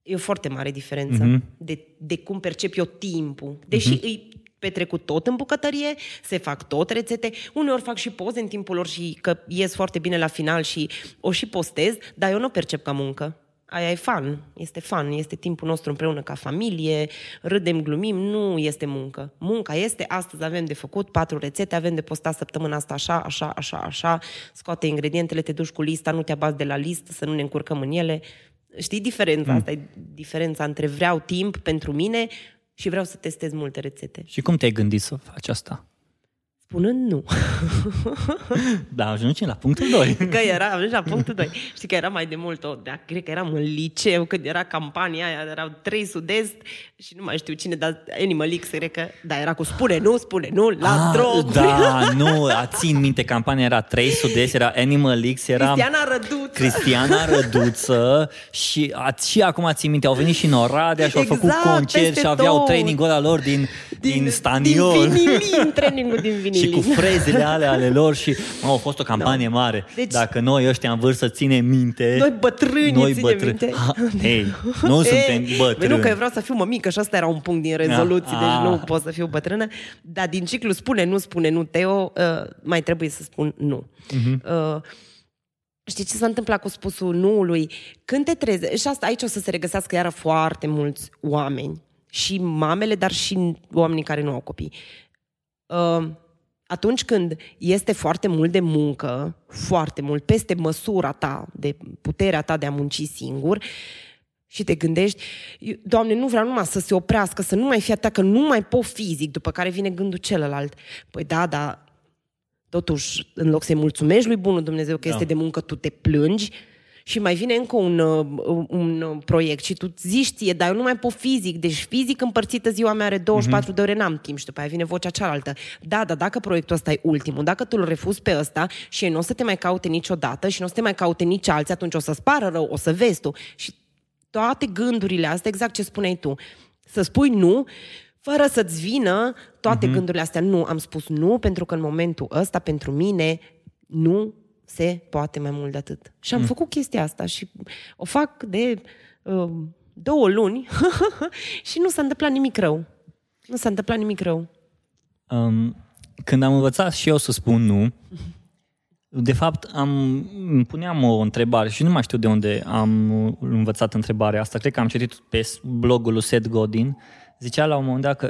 Speaker 3: E o foarte mare diferență
Speaker 2: Mhm.
Speaker 3: mm-hmm. de, de cum percep eu timpul. Deși mm-hmm. îi petrecut tot în bucătărie, se fac tot rețete, uneori fac și poze în timpul lor și că ies foarte bine la final și o și postez, dar eu nu o percep ca muncă. Aia e fan, este fan, este timpul nostru împreună ca familie, râdem, glumim, nu este muncă. Munca este, astăzi avem de făcut patru rețete, avem de postat săptămâna asta așa, așa, așa, așa, scoate ingredientele, te duci cu lista, nu te abazi de la listă, să nu ne încurcăm în ele. Știi diferența? Asta e diferența între vreau timp pentru mine și vreau să testez multe rețete.
Speaker 2: Și cum te-ai gândit să faci asta?
Speaker 3: Spunând nu.
Speaker 2: Da, ajungem la punctul 2.
Speaker 3: Că era, am ajuns la punctul 2. Știi că era mai de mult, o, da, cred că eram în liceu, când era campania aia, erau trei sud-est și nu mai știu cine, dar Animal X, cred că, da, era cu spune nu, spune nu, la
Speaker 2: Ah,
Speaker 3: drog.
Speaker 2: Da, nu, a, țin minte, campania era 3 sud era Animal X, era
Speaker 3: Cristiana Răduță.
Speaker 2: Cristiana Răduță și, a, și acum țin minte, au venit și în Oradea și au făcut
Speaker 3: Exact,
Speaker 2: concert
Speaker 3: peste
Speaker 2: și aveau
Speaker 3: tot.
Speaker 2: trainingul ăla lor din, din, din staniol.
Speaker 3: Din vinilin, trainingul din vinilin.
Speaker 2: Și cu frezele alea ale lor și mă, a fost o campanie mare.
Speaker 3: Deci-
Speaker 2: Dacă noi ăștia în vârstă ținem minte...
Speaker 3: Noi bătrâni,
Speaker 2: noi
Speaker 3: ținem
Speaker 2: bătrâni.
Speaker 3: minte.
Speaker 2: Ha, Ei, nu suntem
Speaker 3: Ei,
Speaker 2: bătrâni.
Speaker 3: băi, Nu, că eu vreau să fiu mămică și asta era un punct din rezoluții,
Speaker 2: Ah.
Speaker 3: deci nu pot să fiu bătrână. Dar din ciclu spune nu, spune nu, Teo, uh, mai trebuie să spun nu.
Speaker 2: Mhm.
Speaker 3: Uh, Știi ce s-a întâmplat cu spusul nuului? Când te trezi, și asta aici o să se regăsească iară foarte mulți oameni, și mamele, dar și oamenii care nu au copii. Uh, atunci când este foarte mult de muncă, foarte mult, peste măsura ta, de puterea ta de a munci singur, și te gândești, "Eu- Doamne, nu vreau numai să se oprească, să nu mai fie atâta, că nu mai pot fizic, după care vine gândul celălalt. Păi da, dar totuși, în loc să-i mulțumești lui Bunul Dumnezeu că
Speaker 2: Da.
Speaker 3: este de muncă, tu te plângi și mai vine încă un, uh, un uh, proiect și tu zici ție, dar eu nu mai pot fizic, deci fizic împărțită ziua mea are 24 de ore, n-am timp și după aia vine vocea cealaltă. Da, dar dacă proiectul ăsta e ultimul, dacă tu îl refuzi pe ăsta și ei nu o să te mai caute niciodată și nu o să te mai caute nici alții, atunci o să-ți pară rău, o să vezi tu. Și toate gândurile astea, exact ce spuneai tu, să spui nu, fără să-ți vină toate mm-hmm. gândurile astea. Nu, am spus nu, pentru că în momentul ăsta, pentru mine, nu se poate mai mult de atât. Și am mm. făcut chestia asta și o fac de uh, două luni și nu s-a întâmplat nimic rău. Nu s-a întâmplat nimic rău.
Speaker 2: Um, când am învățat și eu să spun nu, de fapt am, îmi puneam o întrebare și nu mai știu de unde am învățat întrebarea asta. Cred că am citit pe blogul lui Seth Godin. Zicea la un moment dat că,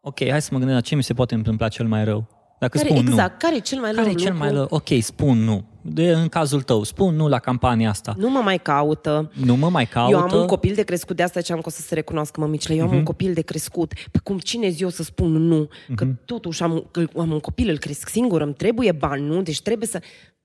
Speaker 2: ok, hai să mă gândesc la ce mi se poate întâmpla cel mai rău. Dacă
Speaker 3: Care,
Speaker 2: spun nu.
Speaker 3: exact, care e cel mai
Speaker 2: Care e
Speaker 3: rău
Speaker 2: cel
Speaker 3: lucru?
Speaker 2: mai rău? Ok, spun nu. De, în cazul tău, spun nu la campania asta.
Speaker 3: Nu mă mai caută.
Speaker 2: Nu mă mai caută.
Speaker 3: Eu am un copil de crescut, de asta ce am că o să se recunoască mămicile. Eu am
Speaker 2: Mhm.
Speaker 3: un copil de crescut. Pe cum cine eu să spun nu? Că
Speaker 2: Mhm.
Speaker 3: totuși am, că am un copil, îl cresc singur, îmi trebuie bani, nu? Deci trebuie să...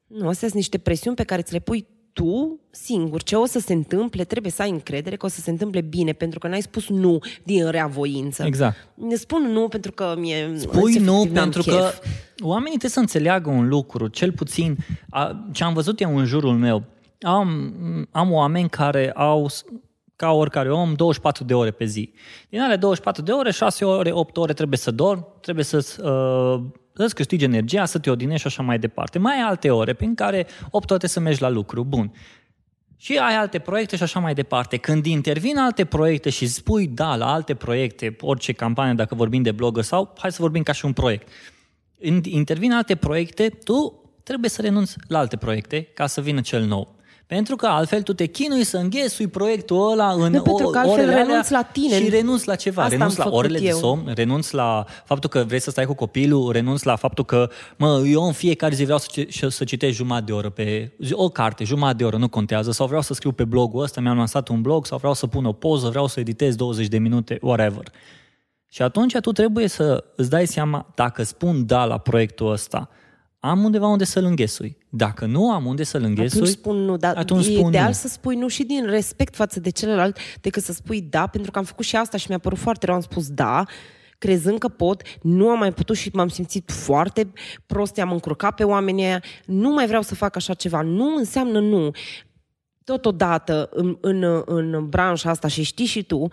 Speaker 3: Nu, astea sunt niște presiuni pe care ți le pui tu singur. Ce o să se întâmple, trebuie să ai încredere că o să se întâmple bine, pentru că n-ai spus nu din rea voință.
Speaker 2: Exact.
Speaker 3: Ne spun nu pentru că mie...
Speaker 2: Spui nu
Speaker 3: efectiv, n-am
Speaker 2: pentru
Speaker 3: chef.
Speaker 2: că oamenii trebuie să înțeleagă un lucru, cel puțin a, ce am văzut eu în jurul meu. Am, am oameni care au, ca oricare om, 24 de ore pe zi. Din ale 24 de ore, 6 ore, 8 ore trebuie să dormi, trebuie să uh, să-ți câștigi energia, să te odinești și așa mai departe. Mai ai alte ore prin care 8 ore trebuie să mergi la lucru. Bun. Și ai alte proiecte și așa mai departe. Când intervin alte proiecte și spui da la alte proiecte, orice campanie, dacă vorbim de blogger sau hai să vorbim ca și un proiect. Când intervin alte proiecte, tu trebuie să renunți la alte proiecte ca să vină cel nou. Pentru că altfel tu te chinui să înghesui proiectul ăla în
Speaker 3: Nu, pentru că altfel
Speaker 2: orele alea
Speaker 3: renunți la tine.
Speaker 2: Și renunți la ceva.
Speaker 3: Asta
Speaker 2: renunți
Speaker 3: am
Speaker 2: la
Speaker 3: făcut
Speaker 2: orele de
Speaker 3: eu.
Speaker 2: somn, renunți la faptul că vrei să stai cu copilul, renunți la faptul că, mă, eu în fiecare zi vreau să, ci- să citesc jumătate de oră pe o carte, jumătate de oră, nu contează, sau vreau să scriu pe blogul ăsta, mi-am lansat un blog, sau vreau să pun o poză, vreau să editez 20 de minute, whatever. Și atunci tu trebuie să îți dai seama, dacă spun da la proiectul ăsta, am undeva unde să-l înghesui. Dacă nu am unde să-l înghesui,
Speaker 3: Atunci spun nu, dar
Speaker 2: atunci
Speaker 3: e
Speaker 2: spun
Speaker 3: ideal
Speaker 2: nu.
Speaker 3: să spui nu și din respect față de celălalt decât să spui da, pentru că am făcut și asta și mi-a părut foarte rău, am spus da, crezând că pot, nu am mai putut și m-am simțit foarte prost, am încurcat pe oamenii aia, nu mai vreau să fac așa ceva, nu înseamnă nu. Totodată, în, în, în branșa asta și știi și tu,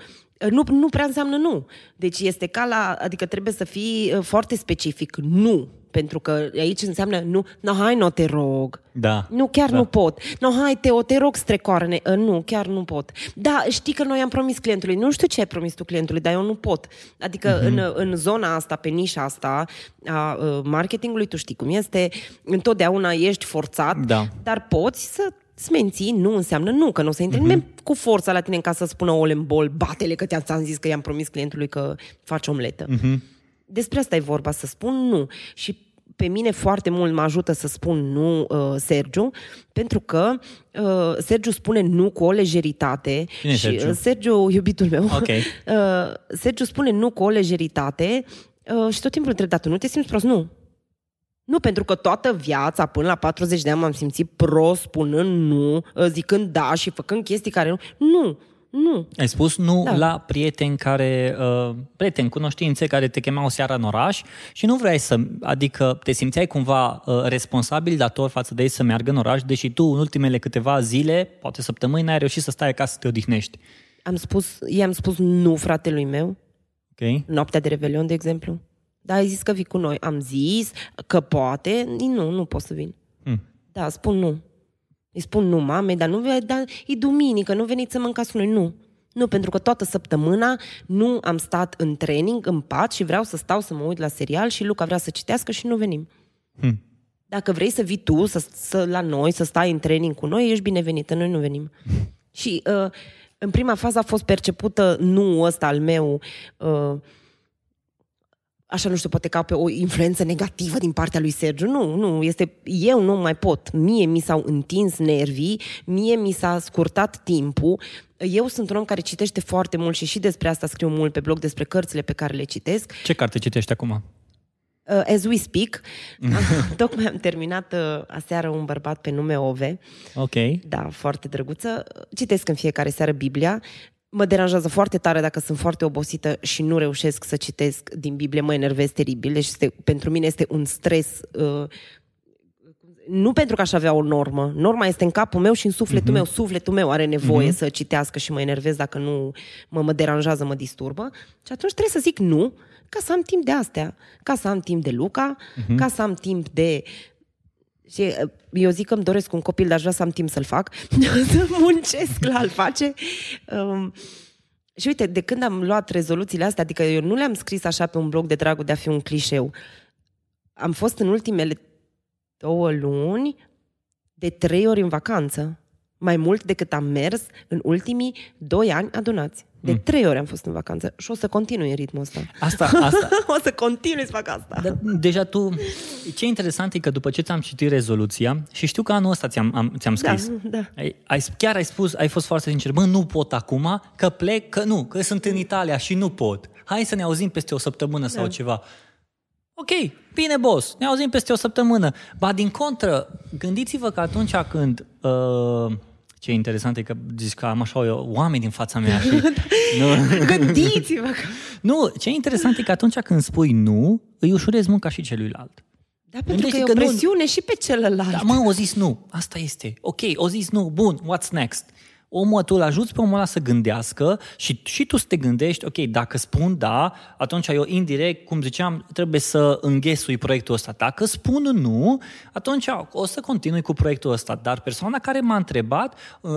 Speaker 3: nu, nu prea înseamnă nu. Deci este ca la, adică trebuie să fii uh, foarte specific, nu. Pentru că aici înseamnă nu, no, hai, nu te rog.
Speaker 2: Da.
Speaker 3: Nu, chiar
Speaker 2: Da.
Speaker 3: nu pot. No, hai, Teo, te rog, strecoarne. Uh, Nu, chiar nu pot. Da, știi că noi am promis clientului. Nu știu ce ai promis tu clientului, dar eu nu pot. Adică
Speaker 2: Mhm.
Speaker 3: în, în zona asta, pe nișa asta a uh, marketingului, tu știi cum este, întotdeauna ești forțat,
Speaker 2: Da.
Speaker 3: dar poți să îți menții, nu înseamnă nu, că nu o să intre nimeni cu forța la tine în ca să spună ole în bol, batele că te-am ți-am zis că i-am promis clientului că faci omletă. Despre asta e vorba, să spun nu. Și pe mine foarte mult mă ajută să spun nu uh, Sergiu, pentru că uh, Sergiu spune nu cu o lejeritate.
Speaker 2: Cine e
Speaker 3: și
Speaker 2: Sergiu?
Speaker 3: uh, Sergiu, iubitul meu,
Speaker 2: Ok.
Speaker 3: uh, Sergiu spune nu cu o lejeritate uh, și tot timpul întreb, dar tu nu te simți prost? Nu. Nu, pentru că toată viața, până la 40 de ani, m-am simțit prost spunând nu, uh, zicând da și făcând chestii care nu. Nu, nu.
Speaker 2: Ai spus nu
Speaker 3: Da.
Speaker 2: la prieteni care, uh, prieteni, cunoștințe care te chemau seara în oraș și nu vrei să, adică te simțeai cumva uh, responsabil, dator față de ei să meargă în oraș, deși tu în ultimele câteva zile, poate săptămâni, n-ai reușit să stai acasă să te odihnești.
Speaker 3: Am spus, i-am spus nu fratelui meu,
Speaker 2: Ok?
Speaker 3: noaptea de Revelion, de exemplu. Da, ai zis că vii cu noi. Am zis că poate, nu, nu pot să vin.
Speaker 2: Hmm.
Speaker 3: Da, spun nu. Îi spun nu mamei, dar nu ve- dar e duminică, nu veniți să mâncați cu noi. Nu. Nu, pentru că toată săptămâna nu am stat în training, în pat și vreau să stau să mă uit la serial și Luca vrea să citească și nu venim.
Speaker 2: Hmm.
Speaker 3: Dacă vrei să vii tu să, să, la noi, să stai în training cu noi, ești binevenită, noi nu venim. Și uh, în prima fază a fost percepută nu ăsta al meu, uh, așa nu știu, poate ca pe o influență negativă din partea lui Sergiu. Nu, nu, este, eu nu mai pot. Mie mi s-au întins nervii, mie mi s-a scurtat timpul. Eu sunt un om care citește foarte mult și și despre asta scriu mult pe blog, despre cărțile pe care le citesc.
Speaker 2: Ce carte citești acum?
Speaker 3: Uh, as we speak, tocmai am terminat uh, aseară un bărbat pe nume Ove.
Speaker 2: Ok.
Speaker 3: Da, foarte drăguță. Citesc în fiecare seară Biblia. Mă deranjează foarte tare dacă sunt foarte obosită și nu reușesc să citesc din Biblie, mă enervez teribil. Deci este, pentru mine este un stres. Uh, nu pentru că aș avea o normă. Norma este în capul meu și în sufletul uh-huh. meu. Sufletul meu are nevoie uh-huh. să citească și mă enervez dacă nu mă, mă deranjează, mă disturbă. Și atunci trebuie să zic nu, ca să am timp de astea. Ca să am timp de Luca, uh-huh. ca să am timp de și uh, eu zic că îmi doresc un copil, dar aș vrea să am timp să-l fac, să muncesc la a-l face. Um, și uite, de când am luat rezoluțiile astea, adică eu nu le-am scris așa pe un blog de dragul de a fi un clișeu. Am fost în ultimele două luni de trei ori în vacanță. Mai mult decât am mers în ultimii doi ani adunați. De
Speaker 2: Mm.
Speaker 3: trei ori am fost în vacanță și o să continui în ritmul ăsta.
Speaker 2: Asta, asta,
Speaker 3: o să continui să fac asta.
Speaker 2: Dar deja tu, ce interesant e că după ce ți-am citit rezoluția și știu că anul ăsta ți-am, am, ți-am
Speaker 3: Da,
Speaker 2: scris,
Speaker 3: da.
Speaker 2: ai, ai, chiar ai spus, ai fost foarte sincer, bă, nu pot acum, că plec, că nu, că sunt în Italia și nu pot. Hai să ne auzim peste o săptămână sau
Speaker 3: Da.
Speaker 2: ceva. Ok, bine, boss, ne auzim peste o săptămână. Ba, din contră, gândiți-vă că atunci când... Uh, ce interesant e că zici că am așa eu, oameni din fața mea și... nu,
Speaker 3: Gândiți-vă că...
Speaker 2: nu, ce interesant e că atunci când spui nu, îi ușurezi munca și celuilalt.
Speaker 3: Da, pentru că
Speaker 2: Gândește
Speaker 3: e o
Speaker 2: că nu-
Speaker 3: presiune și pe celălalt.
Speaker 2: Da, mă, o zis nu. Asta este. Ok, o zis nu. Bun, what's next? Omul, tu îl ajuți pe omul ăla să gândească și, și tu să te gândești, ok, dacă spun da, atunci eu indirect, cum ziceam, trebuie să înghesui proiectul ăsta. Dacă spun nu, atunci o să continui cu proiectul ăsta. Dar persoana care m-a întrebat, uh,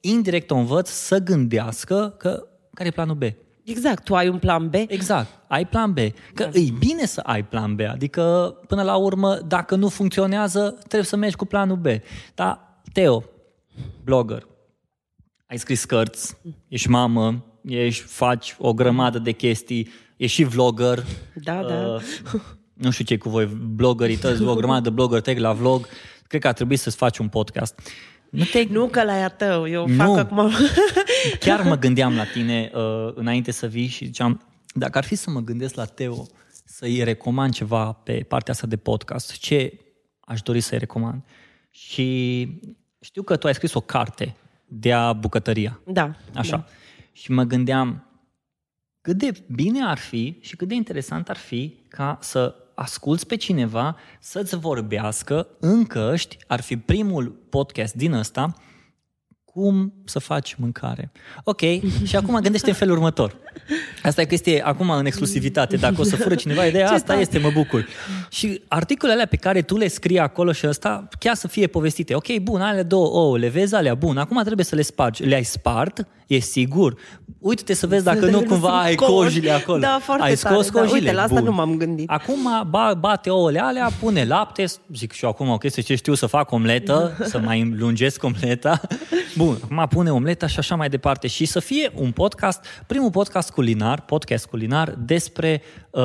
Speaker 2: indirect o învăț să gândească că care e planul B.
Speaker 3: Exact, tu ai un plan B.
Speaker 2: Exact, ai plan B. Că da. e bine să ai plan B, adică până la urmă, dacă nu funcționează, trebuie să mergi cu planul B. Dar, Teo, blogger, ai scris cărți, ești mamă, ești, faci o grămadă de chestii, ești și vlogger.
Speaker 3: Da, da.
Speaker 2: Uh, nu știu ce cu voi, bloggerii tăi, o grămadă de blogger trec la vlog. Cred că ar trebui să-ți faci un podcast. Nu te,
Speaker 3: Nu că la ea tău, eu
Speaker 2: Nu.
Speaker 3: fac acum...
Speaker 2: Chiar mă gândeam la tine uh, înainte să vii și ziceam, dacă ar fi să mă gândesc la Teo, să-i recomand ceva pe partea asta de podcast, ce aș dori să-i recomand. Și știu că tu ai scris o carte de a bucătăria.
Speaker 3: Da.
Speaker 2: Așa.
Speaker 3: Da.
Speaker 2: Și mă gândeam cât de bine ar fi și cât de interesant ar fi ca să asculți pe cineva să-ți vorbească în căști, ar fi primul podcast din ăsta, cum să faci mâncare. Ok, și acum gândește în felul următor. Asta e chestie acum în exclusivitate. Dacă o să fură cineva ideea,
Speaker 3: Ce
Speaker 2: asta
Speaker 3: tare.
Speaker 2: este, mă bucur. Și articolele alea pe care tu le scrii acolo și ăsta, chiar să fie povestite. Ok, bun, alea două ouă, le vezi alea, bun, acum trebuie să le spargi. Le-ai spart, e sigur. Uite-te să vezi dacă nu cumva ai
Speaker 3: Sunt
Speaker 2: cojile acolo.
Speaker 3: Da, foarte
Speaker 2: ai
Speaker 3: tare,
Speaker 2: scos
Speaker 3: da.
Speaker 2: cojile.
Speaker 3: Uite, la asta
Speaker 2: bun.
Speaker 3: nu m-am gândit.
Speaker 2: Acum ba, bate ouăle alea, pune lapte, zic și eu acum o chestie ce știu să fac omletă, să mai lungesc omleta. Bun, acum pune omleta și așa mai departe. Și să fie un podcast, primul podcast culinar, podcast culinar despre uh,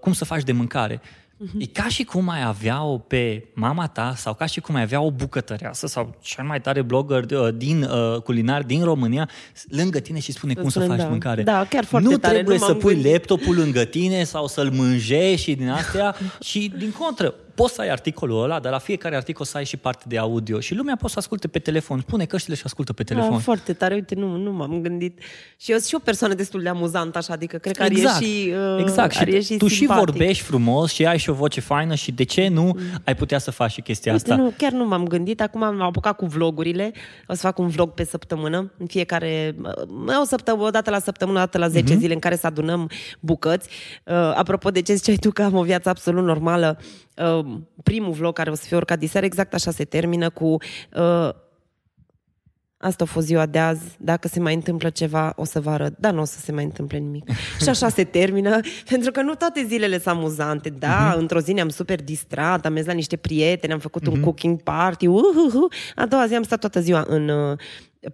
Speaker 2: cum să faci de mâncare.
Speaker 3: Mhm.
Speaker 2: E ca și cum ai avea-o pe mama ta sau ca și cum ai avea o bucătăreasă sau cel mai tare blogger uh, din uh, culinar din România lângă tine și spune cum să
Speaker 3: spune,
Speaker 2: faci
Speaker 3: da.
Speaker 2: mâncare.
Speaker 3: Da, chiar foarte
Speaker 2: nu
Speaker 3: tare,
Speaker 2: trebuie
Speaker 3: nu
Speaker 2: să
Speaker 3: m-am
Speaker 2: pui
Speaker 3: gândit.
Speaker 2: laptopul lângă tine sau să-l mânjești și din astea și din contră, poți să ai articolul ăla, dar la fiecare articol să ai și parte de audio și lumea poate să asculte pe telefon. Pune căștile și ascultă pe telefon.
Speaker 3: Da, foarte tare, uite, nu, nu m-am gândit. Și eu sunt și o persoană destul de amuzantă, așa, adică cred că ar
Speaker 2: exact,
Speaker 3: ieși uh,
Speaker 2: exact.
Speaker 3: ar
Speaker 2: Și
Speaker 3: ieși
Speaker 2: tu și
Speaker 3: simpatic.
Speaker 2: vorbești frumos și ai și o voce faină și de ce nu ai putea să faci și chestia
Speaker 3: Uite,
Speaker 2: asta?
Speaker 3: nu, chiar nu m-am gândit. Acum am apucat cu vlogurile. O să fac un vlog pe săptămână, în fiecare, o săptămână, o dată la săptămână, o dată la 10
Speaker 2: Mhm.
Speaker 3: zile în care să adunăm bucăți. Uh, apropo de ce ziceai tu că am o viață absolut normală, uh, primul vlog care o să fie urcat diseară, exact așa se termină cu uh, Asta a fost ziua de azi. Dacă se mai întâmplă ceva, o să vă arăt. Dar nu o să se mai întâmple nimic. Și așa se termină, pentru că nu toate zilele sunt amuzante. Da, uh-huh. într-o zi ne-am super distrat, am mers la niște prieteni, am făcut uh-huh. un cooking party. Uhuhu. A doua zi am stat toată ziua în uh,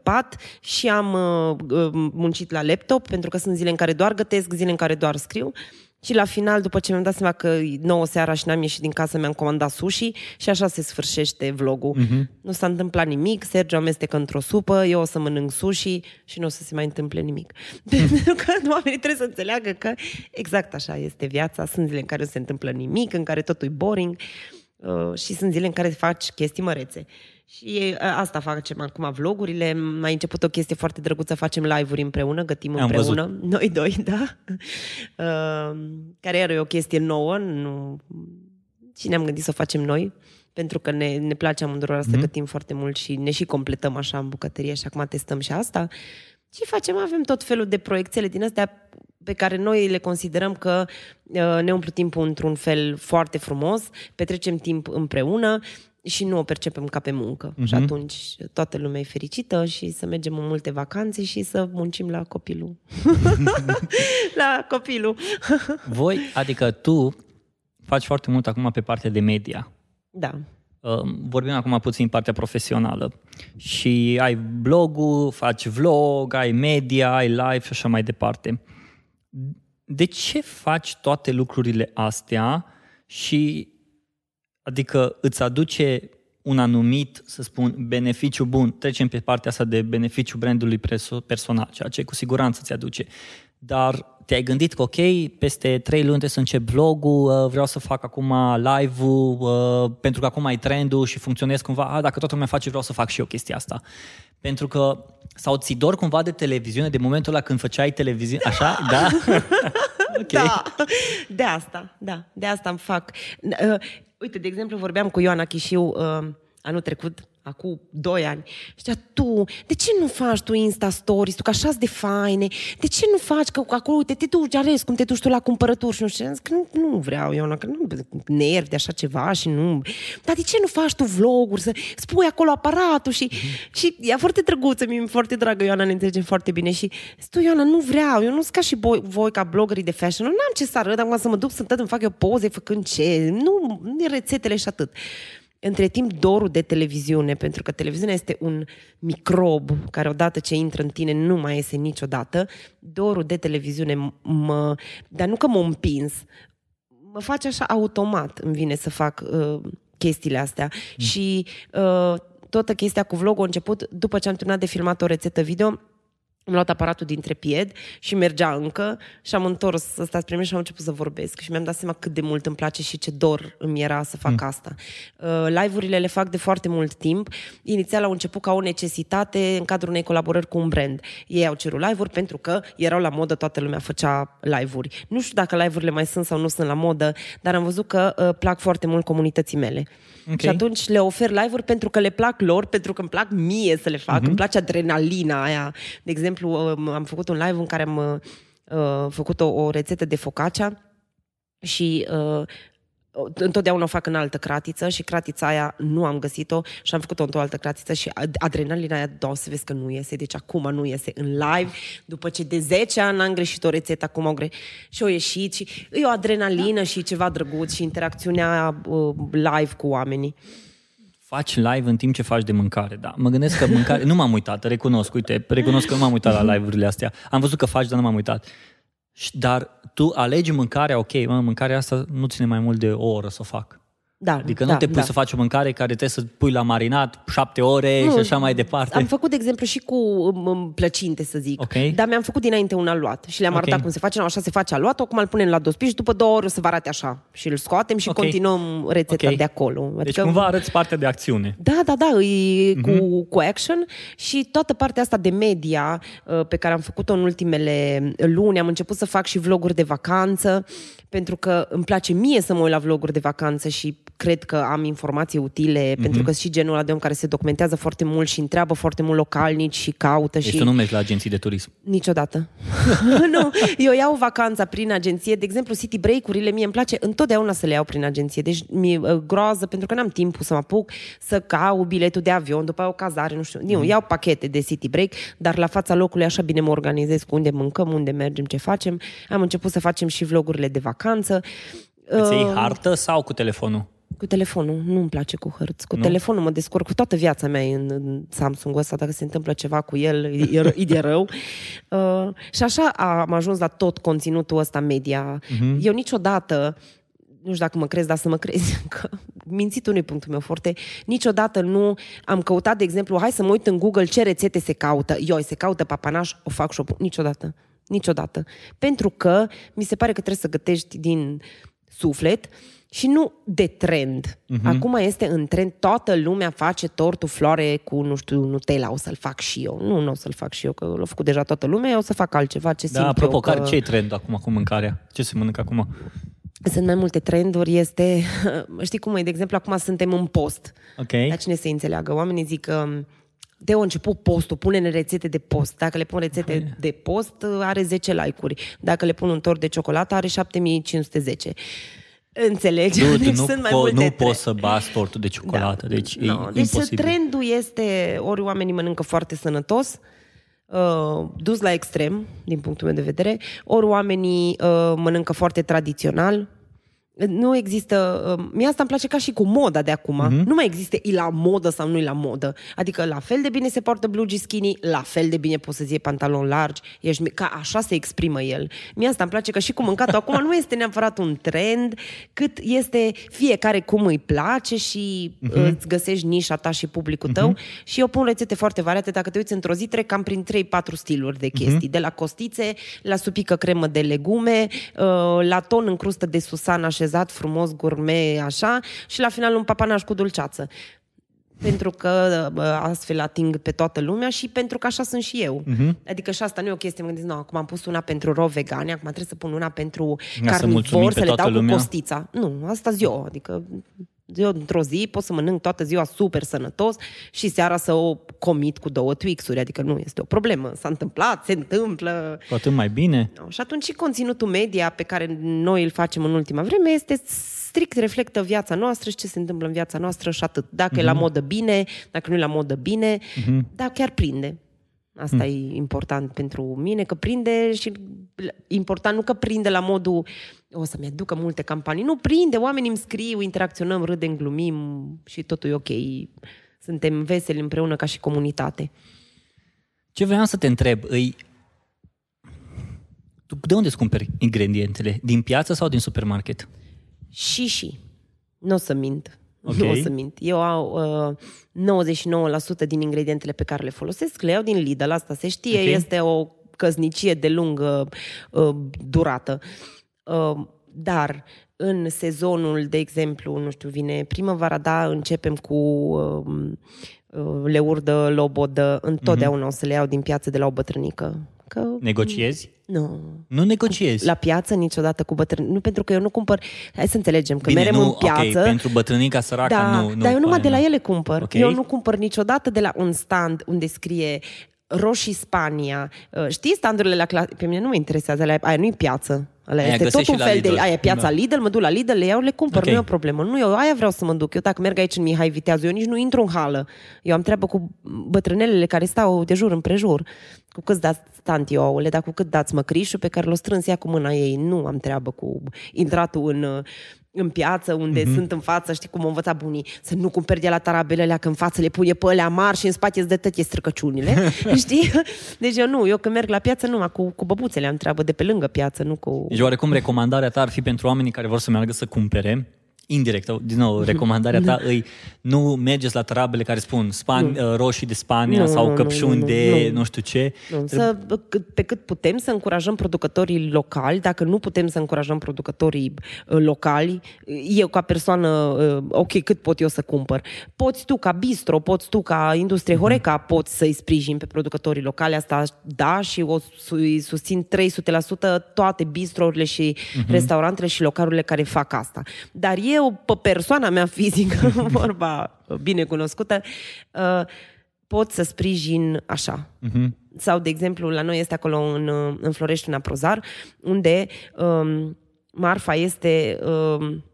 Speaker 3: pat și am uh, uh, muncit la laptop, pentru că sunt zile în care doar gătesc, zile în care doar scriu. Și la final, după ce mi-am dat seama că e nouă seara și n-am ieșit din casă, mi-am comandat sushi și așa se sfârșește vlogul. Uh-huh. Nu s-a întâmplat nimic, Sergio amestecă într-o supă, eu o să mănânc sushi și nu o să se mai întâmple nimic. Pentru că oamenii trebuie să înțeleagă că exact așa este viața. Sunt zile în care nu se întâmplă nimic, în care totul e boring uh, și sunt zile în care faci chestii mărețe. Și uh, asta facem acum vlogurile. Mai început o chestie foarte drăguță, facem live-uri împreună, gătim
Speaker 2: Am
Speaker 3: împreună. Noi doi, da. Uh, care era o chestie nouă, nu... și ne-am gândit să o facem noi, pentru că ne, ne place amândurora
Speaker 2: Mhm.
Speaker 3: să gătim foarte mult și ne și completăm așa în bucătărie și acum testăm și asta. Și facem, avem tot felul de proiectele din astea pe care noi le considerăm că uh, ne umplu timpul într-un fel foarte frumos, petrecem timp împreună și nu o percepem ca pe muncă. Uh-huh. Și atunci toată lumea e fericită și să mergem în multe vacanțe și să muncim la copilul. la copilul.
Speaker 2: Voi, adică tu faci foarte mult acum pe partea de media.
Speaker 3: da.
Speaker 2: Uh, Vorbim acum puțin partea profesională. Și ai blogul, faci vlog, ai media, ai live și așa mai departe. De ce faci toate lucrurile astea și adică îți aduce un anumit, să spun, beneficiu bun. Trecem pe partea asta de beneficiu brandului perso- personal, ceea ce cu siguranță ți aduce. Dar te-ai gândit că, ok, peste trei luni trebuie să încep vlogul, uh, vreau să fac acum live-ul, uh, pentru că acum ai trendul și funcționez cumva, a, dacă toată lumea face, vreau să fac și eu chestia asta. Pentru că, sau ți dor cumva de televiziune de momentul ăla când făceai televiziune, așa, da? ok.
Speaker 3: Da, de asta, da, de asta îmi fac. Uh, uite, de exemplu, vorbeam cu Ioana Chișiu uh, anul trecut, acum doi ani, și zicea, tu, de ce nu faci tu Insta Stories, tu că așa de faine, de ce nu faci, că acolo, uite, te duci, ales cum te duci tu la cumpărături. Și nu știu, zic, nu, nu vreau, Ioana, că nu nervi de așa ceva și nu, dar de ce nu faci tu vloguri, să spui acolo aparatul și, și e foarte drăguță, mi-e foarte dragă, Ioana, ne înțelegem foarte bine și zic, tu, Ioana, nu vreau, eu nu sunt ca și voi, voi ca bloggerii de fashion, nu am ce să arăt, acum să mă duc să îmi fac eu poze făcând ce, nu, rețetele și atât. Între timp, dorul de televiziune, pentru că televiziunea este un microb care odată ce intră în tine nu mai iese niciodată, dorul de televiziune mă... Dar nu că m-a împins, mă face așa automat, îmi vine să fac uh, chestiile astea. Mm. Și uh, toată chestia cu vlogul a început după ce am terminat de filmat o rețetă video, am luat aparatul dintre pied și mergea încă și am întors să stați primit și am început să vorbesc și mi-am dat seama cât de mult îmi place și ce dor îmi era să fac mm. asta. Uh, live-urile le fac de foarte mult timp. Inițial au început ca o necesitate în cadrul unei colaborări cu un brand. Ei au cerut live-uri pentru că erau la modă, toată lumea făcea live-uri. Nu știu dacă live-urile mai sunt sau nu sunt la modă, dar am văzut că uh, plac foarte mult comunității mele. Okay. Și atunci le ofer live-uri pentru că le plac lor, pentru că îmi plac mie să le fac, mm-hmm. îmi place adrenalina aia. De exemplu, um, am făcut un live în care am uh, făcut o, o rețetă de focaccia și uh, întotdeauna o fac în altă cratiță și cratița aia nu am găsit-o și am făcut-o într-o altă cratiță și adrenalina aia, da, să vezi că nu iese, deci acum nu iese în live, după ce de 10 ani am greșit o rețetă, acum o gre... și o ieșit și e o adrenalină și ceva drăguț și interacțiunea uh, live cu oamenii.
Speaker 2: Faci live în timp ce faci de mâncare, da. Mă gândesc că mâncare... nu m-am uitat, recunosc, uite, recunosc că nu m-am uitat la live-urile astea. Am văzut că faci, dar nu m-am uitat. Dar tu alegi mâncarea, ok, mă, mâncarea asta nu ține mai mult de o oră să o fac.
Speaker 3: Da,
Speaker 2: adică
Speaker 3: da,
Speaker 2: nu te pui
Speaker 3: da.
Speaker 2: să faci o mâncare care trebuie să pui la marinat șapte ore nu, și așa mai departe.
Speaker 3: Am făcut, de exemplu, și cu um, plăcinte, să zic.
Speaker 2: Okay.
Speaker 3: Dar mi-am făcut dinainte un aluat și le-am okay. arătat cum se face. Nu, așa se face aluat, acum îl punem la dos și după două ore o să vă arate așa. Și îl scoatem și okay. continuăm rețeta okay. de acolo.
Speaker 2: Adică, deci cumva arăți partea de acțiune.
Speaker 3: Da, da, da, e uh-huh. cu, cu action și toată partea asta de media uh, pe care am făcut-o în ultimele luni. Am început să fac și vloguri de vacanță pentru că îmi place mie să mă uit la vloguri de vacanță și cred că am informații utile, mm-hmm. pentru că și genul ăla de om care se documentează foarte mult și întreabă foarte mult localnici și caută
Speaker 2: deci
Speaker 3: și...
Speaker 2: tu nu mergi la agenții de turism?
Speaker 3: Niciodată. nu, eu iau vacanța prin agenție. De exemplu, city break-urile, mie îmi place întotdeauna să le iau prin agenție. Deci mi-e uh, groază, pentru că n-am timpul să mă apuc să caut biletul de avion, după o cazare, nu știu. Mm-hmm. Eu iau pachete de city break, dar la fața locului așa bine mă organizez cu unde mâncăm, unde mergem, ce facem. Am început să facem și vlogurile de vacanță.
Speaker 2: Îți iei uh, hartă sau cu telefonul?
Speaker 3: Cu telefonul, nu îmi place cu hărți. Cu nu? telefonul mă descurc cu toată viața mea în, în Samsung ăsta, dacă se întâmplă ceva cu el, e, e de rău. Uh, și așa am ajuns la tot conținutul ăsta media. Uh-huh. Eu niciodată, nu știu dacă mă crezi, dar să mă crezi, că mințitul nu e punctul meu foarte, niciodată nu am căutat, de exemplu, hai să mă uit în Google ce rețete se caută. Eu, se caută papanaș, o fac și o Niciodată. Niciodată. Pentru că mi se pare că trebuie să gătești din suflet și nu de trend. Uh-huh. Acum este în trend, toată lumea face tortul floare cu, nu știu, Nutella, o să-l fac și eu. Nu, nu o să-l fac și eu, că l-a făcut deja toată lumea, eu o să fac altceva, ce
Speaker 2: da,
Speaker 3: simt
Speaker 2: apropo,
Speaker 3: eu
Speaker 2: care,
Speaker 3: că...
Speaker 2: ce e trend acum cu mâncarea? Ce se mănâncă acum?
Speaker 3: Sunt mai multe trenduri, este... Știi cum e? De exemplu, acum suntem în post.
Speaker 2: Ok.
Speaker 3: Dar cine se înțeleagă? Oamenii zic că de a început postul, pune rețete de post. Dacă le pun rețete okay. de post, are 10 like-uri. Dacă le pun un tort de ciocolată, are 7510. Înțelegi?
Speaker 2: Du,
Speaker 3: deci
Speaker 2: nu,
Speaker 3: sunt mai
Speaker 2: po-
Speaker 3: multe
Speaker 2: nu
Speaker 3: tre-
Speaker 2: poți să bați tortul de ciocolată, da. deci
Speaker 3: no,
Speaker 2: e
Speaker 3: deci
Speaker 2: imposibil.
Speaker 3: trendul este, ori oamenii mănâncă foarte sănătos, uh, dus la extrem, din punctul meu de vedere, ori oamenii uh, mănâncă foarte tradițional, nu există... Uh, mie asta îmi place ca și cu moda de acum. Mm-hmm. Nu mai există e la modă sau nu e la modă. Adică la fel de bine se poartă blugi skinny, la fel de bine poți să-ți iei pantaloni largi, ești, ca așa se exprimă el. Mie asta îmi place că și cu mâncatul acum nu este neapărat un trend, cât este fiecare cum îi place și mm-hmm. îți găsești nișa ta și publicul mm-hmm. tău. Și eu pun rețete foarte variate. Dacă te uiți într-o zi, trec cam prin 3-4 stiluri de chestii. Mm-hmm. De la costițe, la supică cremă de legume, uh, la ton în crustă de susan așezat frumos, gourmet, așa, și la final un papanaș cu dulceață. Pentru că astfel ating pe toată lumea și pentru că așa sunt și eu. Uh-huh. Adică și asta nu e o chestie, mă gândesc, nu, acum am pus una pentru ro vegani, acum trebuie să pun una pentru carnivori, să, să le dau lumea. cu costița. Nu, asta zi eu, adică eu într-o zi pot să mănânc toată ziua super sănătos și seara să o comit cu două Twix-uri, adică nu este o problemă. S-a întâmplat, se întâmplă.
Speaker 2: Cu atât mai bine.
Speaker 3: No, și atunci și conținutul media pe care noi îl facem în ultima vreme este strict reflectă viața noastră și ce se întâmplă în viața noastră și atât. Dacă mm-hmm. e la mhm. modă bine, dacă nu e la modă bine, mm-hmm. dar chiar prinde. Asta mm. e important pentru mine, că prinde și important nu că prinde la modul o să-mi aducă multe campanii. Nu prinde, oamenii îmi scriu, interacționăm, râdem, glumim și totul e ok. Suntem veseli împreună ca și comunitate.
Speaker 2: Ce vreau să te întreb, îi... Tu de unde îți cumperi ingredientele? Din piață sau din supermarket?
Speaker 3: Și și. Nu o să mint.
Speaker 2: Ok.
Speaker 3: Nu o să mint. Eu au uh, 99% din ingredientele pe care le folosesc, le iau din Lidl, asta se știe,
Speaker 2: Ok.
Speaker 3: este o căznicie de lungă uh, durată. Uh, dar în sezonul, de exemplu, nu știu, vine primăvara, da, începem cu uh, uh, leurdă, lobodă, întotdeauna o să le iau din piață de la o bătrânică. Că,
Speaker 2: Negociezi?
Speaker 3: nu,
Speaker 2: Nu negociezi.
Speaker 3: la piață niciodată cu bătrâni. Nu pentru că eu nu cumpăr... Hai să înțelegem, că
Speaker 2: Bine,
Speaker 3: merem
Speaker 2: nu,
Speaker 3: în piață...
Speaker 2: ok, pentru bătrânica săracă
Speaker 3: da,
Speaker 2: nu, nu.
Speaker 3: dar eu numai
Speaker 2: pare,
Speaker 3: de la
Speaker 2: nu.
Speaker 3: ele cumpăr.
Speaker 2: Ok.
Speaker 3: Eu nu cumpăr niciodată de la un stand unde scrie roșii Spania. Uh, Știi standurile la cla- Pe mine nu mă interesează, alea, aia nu-i piață. Alea
Speaker 2: Aia
Speaker 3: este tot
Speaker 2: găsești
Speaker 3: un
Speaker 2: și la
Speaker 3: fel de...
Speaker 2: Lidl.
Speaker 3: Aia e piața
Speaker 2: Da.
Speaker 3: Lidl, mă duc la Lidl, le iau, le cumpăr,
Speaker 2: Ok.
Speaker 3: nu e o problemă. Nu, eu aia vreau să mă duc. Eu dacă merg aici în Mihai Viteazu, eu nici nu intru în hală. Eu am treabă cu bătrânelele care stau de jur împrejur. Cu cât dați tanti ouăle, dar cu cât dați măcrișul pe care l-o strâns ea cu mâna ei. Nu am treabă cu intratul în, uh, în piață, unde mm-hmm. sunt în față, știi cum au învățat bunii, să nu cumperi de la tarabelele că în față le pune pe alea mari și în spate îți dă tătie străcăciunile, știi? Deci eu nu, eu când merg la piață numai cu, cu băbuțele am treabă de pe lângă piață, nu cu...
Speaker 2: Deci oarecum recomandarea ta ar fi pentru oamenii care vor să meargă să cumpere, indirect, din nou, recomandarea ta îi nu mergeți la tarabele care spun Span, roșii de Spania
Speaker 3: Nu,
Speaker 2: sau
Speaker 3: nu, nu,
Speaker 2: căpșuni
Speaker 3: nu,
Speaker 2: de
Speaker 3: nu.
Speaker 2: nu știu ce.
Speaker 3: Nu, să, cât- pe cât putem să încurajăm producătorii locali, dacă nu putem să încurajăm producătorii uh, locali, eu ca persoană, uh, ok, cât pot eu să cumpăr? Poți tu ca bistro, poți tu ca industrie Horeca, poți să-i sprijin pe producătorii locali, asta da, și o su- îi susțin 300% toate bistrourile și restaurantele și localurile care fac asta. Dar eu, pe persoana mea fizică, vorba bine cunoscută, uh, pot să sprijin așa. Sau, de exemplu, la noi este acolo în, uh, în Florești, în Aprozar, unde um, marfa este... Um,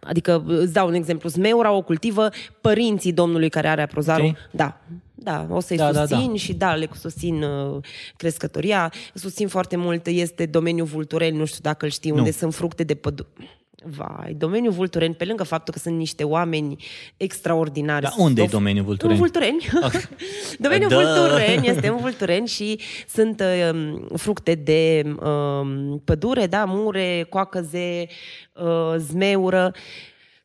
Speaker 3: Adică, îți dau un exemplu, Zmeura o cultivă părinții domnului care are aprozarul.
Speaker 2: Ok.
Speaker 3: Da, da, o să-i
Speaker 2: Da, da,
Speaker 3: susțin
Speaker 2: da.
Speaker 3: și da, le susțin uh, crescătoria. Susțin foarte mult, este domeniul Vultureni, nu știu dacă îl știi, unde sunt fructe de pădure. Vai, domeniul Vultureni, pe lângă faptul că sunt niște oameni extraordinari.
Speaker 2: Dar unde e
Speaker 3: Of-
Speaker 2: domeniul Vultureni?
Speaker 3: În Vultureni. domeniul
Speaker 2: Da.
Speaker 3: Vultureni este în Vultureni și sunt um, fructe de um, pădure, da, mure, coacăze, uh, zmeură.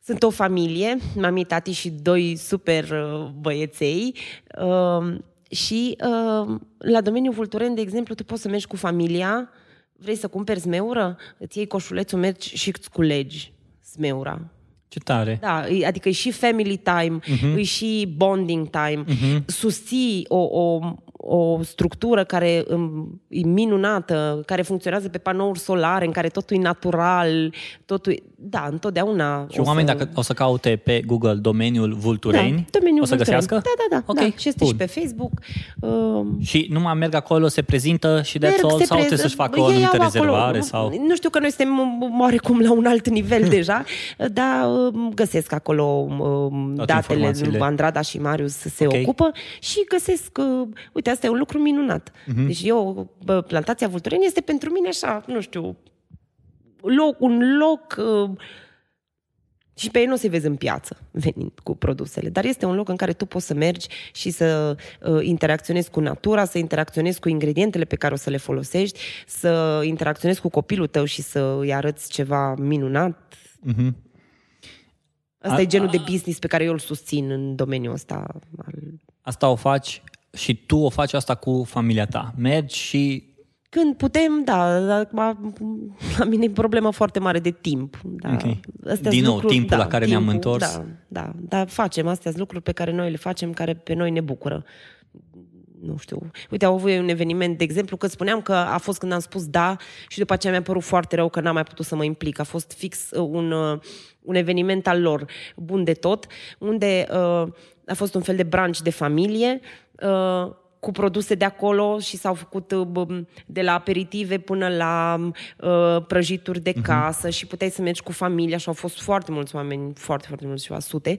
Speaker 3: Sunt o familie, mami, tati și doi super uh, băieței. Uh, și uh, la domeniul Vultureni, de exemplu, tu poți să mergi cu familia, vrei să cumperi zmeură, îți iei coșulețul, mergi și îți culegi zmeura.
Speaker 2: Ce tare.
Speaker 3: Da, e- adică e și family time, uh-huh. e și bonding time. Uh-huh. Susții o, o, o structură care um, e minunată, care funcționează pe panouri solare, în care totul e natural, totul e... Da, întotdeauna
Speaker 2: Și
Speaker 3: o
Speaker 2: oamenii,
Speaker 3: să...
Speaker 2: dacă o să caute pe Google domeniul Vultureni,
Speaker 3: da, domeniul
Speaker 2: o să
Speaker 3: Vultureni.
Speaker 2: găsească?
Speaker 3: Da, da, da.
Speaker 2: Ok,
Speaker 3: da. Și este
Speaker 2: bun.
Speaker 3: și pe Facebook. Um,
Speaker 2: Și numai merg acolo, se prezintă și de
Speaker 3: Merg,
Speaker 2: all,
Speaker 3: se
Speaker 2: sau trebuie
Speaker 3: prez-
Speaker 2: să-și facă o
Speaker 3: ei
Speaker 2: anumită
Speaker 3: au acolo-
Speaker 2: rezervare? sau...
Speaker 3: Nu știu că noi suntem oarecum la un alt nivel deja, dar um, găsesc acolo um,
Speaker 2: Toate
Speaker 3: datele.
Speaker 2: informațiile.
Speaker 3: Andrada și Marius se
Speaker 2: Ok.
Speaker 3: ocupă și găsesc, uh, uite, asta e un lucru minunat.
Speaker 2: Mhm.
Speaker 3: Deci eu, bă, plantația Vultureni este pentru mine așa, nu știu, loc, un loc... uh, și pe ei nu o să-i vezi în piață venind cu produsele, dar este un loc în care tu poți să mergi și să uh, interacționezi cu natura, să interacționezi cu ingredientele pe care o să le folosești, să interacționezi cu copilul tău și să îi arăți ceva minunat.
Speaker 2: Mhm.
Speaker 3: Asta
Speaker 2: A-
Speaker 3: e genul de business pe care eu îl susțin în domeniul ăsta. Al...
Speaker 2: Asta o faci și tu o faci asta cu familia ta. Mergi și
Speaker 3: Când putem, da, dar acum, la mine e problema foarte mare de timp. Da.
Speaker 2: Ok.
Speaker 3: Astea-s
Speaker 2: Din nou,
Speaker 3: lucruri-
Speaker 2: timpul
Speaker 3: da,
Speaker 2: la care ne-am întors.
Speaker 3: Da, da, dar facem astea sunt lucruri pe care noi le facem, care pe noi ne bucură. Nu știu. Uite, au avut un eveniment, de exemplu, că spuneam că a fost când am spus da și după aceea mi-a părut foarte rău că n-am mai putut să mă implic. A fost fix uh, un, uh, un eveniment al lor, bun de tot, unde uh, a fost un fel de branch de familie, uh, cu produse de acolo și s-au făcut uh, bă, de la aperitive până la uh, prăjituri de casă și puteai să mergi cu familia și au fost foarte mulți oameni, foarte, foarte mulți, ceva sute,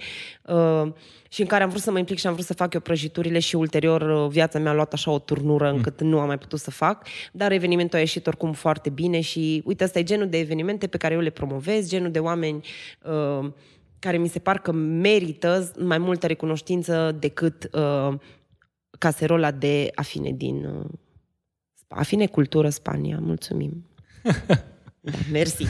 Speaker 3: uh, și în care am vrut să mă implic și am vrut să fac eu prăjiturile și ulterior uh, viața mea a luat așa o turnură încât nu am mai putut să fac, dar evenimentul a ieșit oricum foarte bine și uite, ăsta e genul de evenimente pe care eu le promovez, genul de oameni uh, care mi se par că merită mai multă recunoștință decât uh, caserola de afine din uh, Spa- afine cultură Spania. Mulțumim. da, mersi.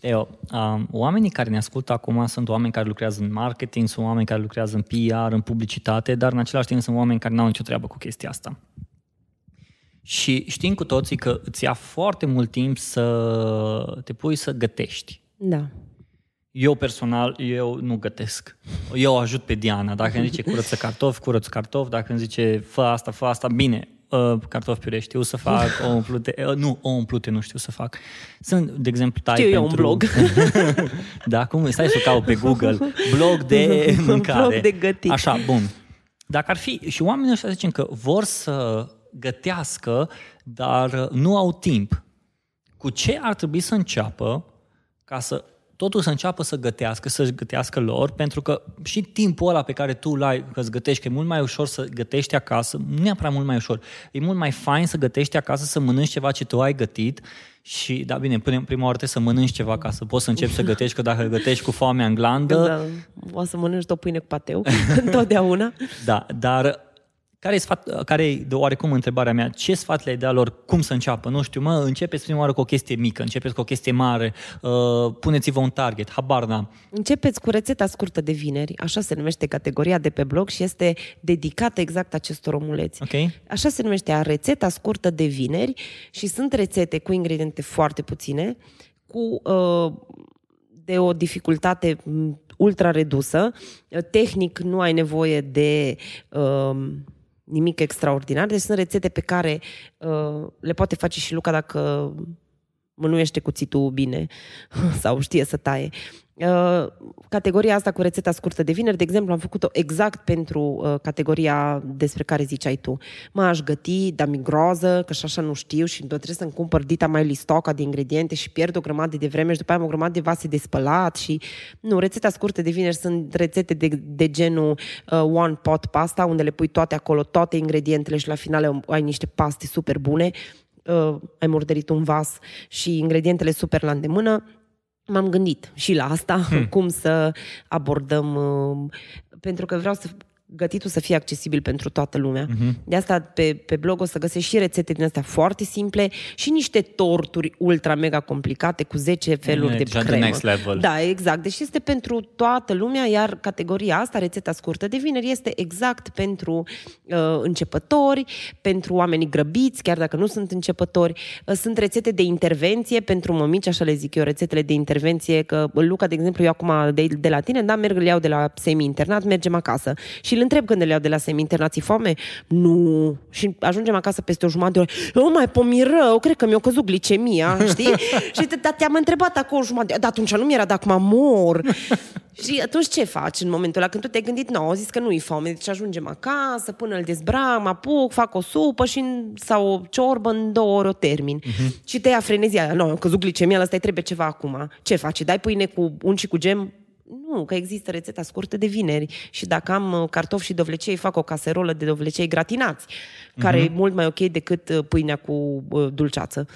Speaker 2: Teo, um, oamenii care ne ascultă acum sunt oameni care lucrează în marketing, sunt oameni care lucrează în PR, în publicitate, dar în același timp sunt oameni care nu au nicio treabă cu chestia asta. Și știm cu toții că îți ia foarte mult timp să te pui să gătești.
Speaker 3: Da.
Speaker 2: Eu personal, eu nu gătesc. Eu o ajut pe Diana. Dacă îmi zice curăță cartofi, curăț cartofi. Dacă îmi zice fă asta, fă asta, bine, uh, cartofi piure știu să fac, o umplute, uh, nu, o umplute nu știu să fac. Sunt, de exemplu, tai
Speaker 3: Știu eu
Speaker 2: pentru...
Speaker 3: un blog.
Speaker 2: da, cum? Stai să caut pe Google. Blog de mâncare.
Speaker 3: Blog de gătit.
Speaker 2: Așa, bun. Dacă ar fi, și oamenii ăștia zicem că vor să gătească, dar nu au timp. Cu ce ar trebui să înceapă ca să totul să înceapă să gătească, să-și gătească lor, pentru că și timpul ăla pe care tu îl ai, că îți gătești, că e mult mai ușor să gătești acasă, nu neapărat mult mai ușor, e mult mai fain să gătești acasă, să mănânci ceva ce tu ai gătit și, da, bine, până în prima oară trebuie să mănânci ceva ca să poți să începi să gătești, că dacă gătești cu foamea în glandă,
Speaker 3: Da, o să mănânci o pâine cu pateu, întotdeauna.
Speaker 2: da, dar care e, sfat, care e de oarecum întrebarea mea? Ce sfat le-ai da lor? Cum să înceapă? Nu știu, mă, începeți prima oară cu o chestie mică, începeți cu o chestie mare, uh, puneți-vă un target, habar n-am.
Speaker 3: Începeți cu rețeta scurtă de vineri, așa se numește categoria de pe blog și este dedicată exact acestor omuleți.
Speaker 2: Ok?
Speaker 3: Așa se numește a rețeta scurtă de vineri și sunt rețete cu ingrediente foarte puține, cu uh, de o dificultate m, ultra redusă. Tehnic nu ai nevoie de uh, nimic extraordinar, deci sunt rețete pe care uh, le poate face și Luca dacă mânuiește cuțitul bine sau știe să taie. Uh, categoria asta cu rețeta scurtă de vineri, de exemplu, am făcut-o exact pentru uh, categoria despre care ziceai tu. Mă, aș găti, dar mi groază, că și așa nu știu și trebuie să-mi cumpăr dita mai listoca de ingrediente și pierd o grămadă de vreme și după aia am o grămadă de vase de spălat și... Nu, rețeta scurtă de vineri sunt rețete de, de genul uh, one pot pasta, unde le pui toate acolo, toate ingredientele și la final ai niște paste super bune uh, ai murdărit un vas și ingredientele super la îndemână, m-am gândit și la asta, hmm. cum să abordăm, uh, pentru că vreau să gătitul să fie accesibil pentru toată lumea. Uh-huh. De asta pe, pe blog o să găsești și rețete din astea foarte simple și niște torturi ultra mega complicate cu 10 feluri
Speaker 2: E,
Speaker 3: de
Speaker 2: deja the
Speaker 3: cremă.
Speaker 2: next level.
Speaker 3: Da, exact. Deci este pentru toată lumea, iar categoria asta, rețeta scurtă de vineri, este exact pentru uh, începători, pentru oamenii grăbiți, chiar dacă nu sunt începători. Uh, sunt rețete de intervenție pentru mămici, așa le zic eu, rețetele de intervenție, că Luca, de exemplu, eu acum de, de la tine, da, merg, le iau de la semi-internat, mergem acasă. Și îl întreb când le iau de la semi-internat, ți foame? Nu. Și ajungem acasă peste o jumătate de oră. Eu mai pomi rău, cred că mi-a căzut glicemia, știi? și te, da, te-am întrebat acolo o jumătate. Dar atunci nu mi-era, dar acum mor. și atunci ce faci în momentul ăla? Când tu te-ai gândit, nu, au zis că nu-i foame. Deci ajungem acasă, până îl dezbrac, mă apuc, fac o supă și în, sau o ciorbă în două ore o termin. Uh-huh. Și te ia frenezia. Nu, am căzut glicemia, ăsta îi trebuie ceva acum. Ce faci? Dai pâine cu unci cu gem? Nu, că există rețeta scurtă de vineri și dacă am uh, cartofi și dovlecei, fac o caserolă de dovlecei gratinați, care uh-huh. e mult mai ok decât uh, pâinea cu uh, dulceață.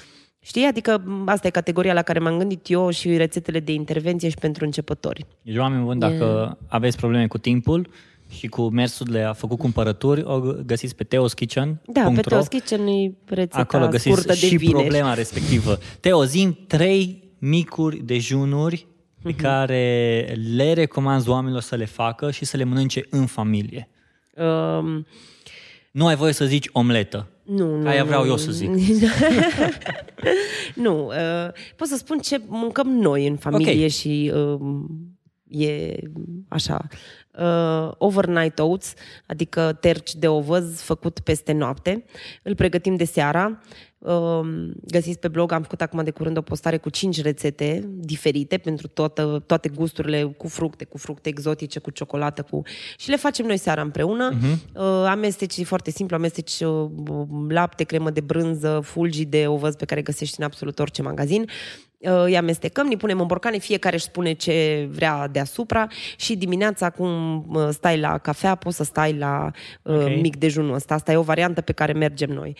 Speaker 3: Știi? Adică m, asta e categoria la care m-am gândit eu și rețetele de intervenție și pentru începători.
Speaker 2: Deci, oameni buni, dacă aveți probleme cu timpul și cu mersul de a făcut cumpărături, o găsiți pe Teo's Kitchen.
Speaker 3: Da, pe Teo's Kitchen e rețeta
Speaker 2: Acolo găsiți
Speaker 3: scurtă de
Speaker 2: și
Speaker 3: vineri.
Speaker 2: problema respectivă. Teo, zim trei micuri dejunuri pe
Speaker 3: Mhm.
Speaker 2: care le recomanzi oamenilor să le facă și să le mănânce în familie.
Speaker 3: Um,
Speaker 2: Nu ai voie să zici omletă.
Speaker 3: nu, nu.
Speaker 2: Aia vreau
Speaker 3: nu.
Speaker 2: eu să zic.
Speaker 3: nu, uh, pot să spun ce mâncăm noi în familie
Speaker 2: Ok.
Speaker 3: și uh, e așa. Uh, overnight oats, adică terci de ovăz făcut peste noapte. Îl pregătim de seara. Uh, găsiți pe blog, am făcut acum de curând o postare cu 5 rețete diferite pentru toată, toate gusturile, cu fructe, cu fructe exotice, cu ciocolată, cu... și le facem noi seara împreună. Uh-huh. Uh, amesteci e foarte simplu, amesteci uh, lapte, cremă de brânză, fulgi de ovăz pe care găsești în absolut orice magazin. Uh, îi amestecăm, ne punem în borcane, fiecare își spune ce vrea deasupra și dimineața cum uh, stai la cafea, poți să stai la uh,
Speaker 2: Ok.
Speaker 3: mic dejunul ăsta. Asta e o variantă pe care mergem noi.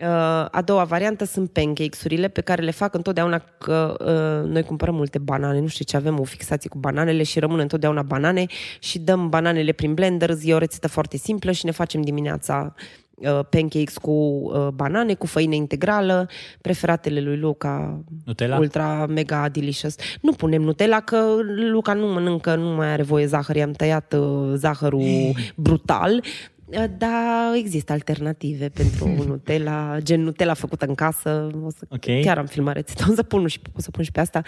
Speaker 3: Uh, a doua variantă sunt pancakes-urile pe care le fac întotdeauna că uh, noi cumpărăm multe banane, nu știu ce avem o fixație cu bananele și rămân întotdeauna banane și dăm bananele prin blender, e o rețetă foarte simplă și ne facem dimineața uh, pancakes cu uh, banane, cu făină integrală, preferatele lui Luca,
Speaker 2: Nutella?
Speaker 3: ultra mega delicious. Nu punem Nutella că Luca nu mănâncă, nu mai are voie zahăr, i-am tăiat uh, zahărul brutal, Uh, dar există alternative pentru Nutella, gen Nutella făcută în casă. O să,
Speaker 2: Ok.
Speaker 3: Chiar am filmat rețeta, o să pun și, o să pun și pe asta.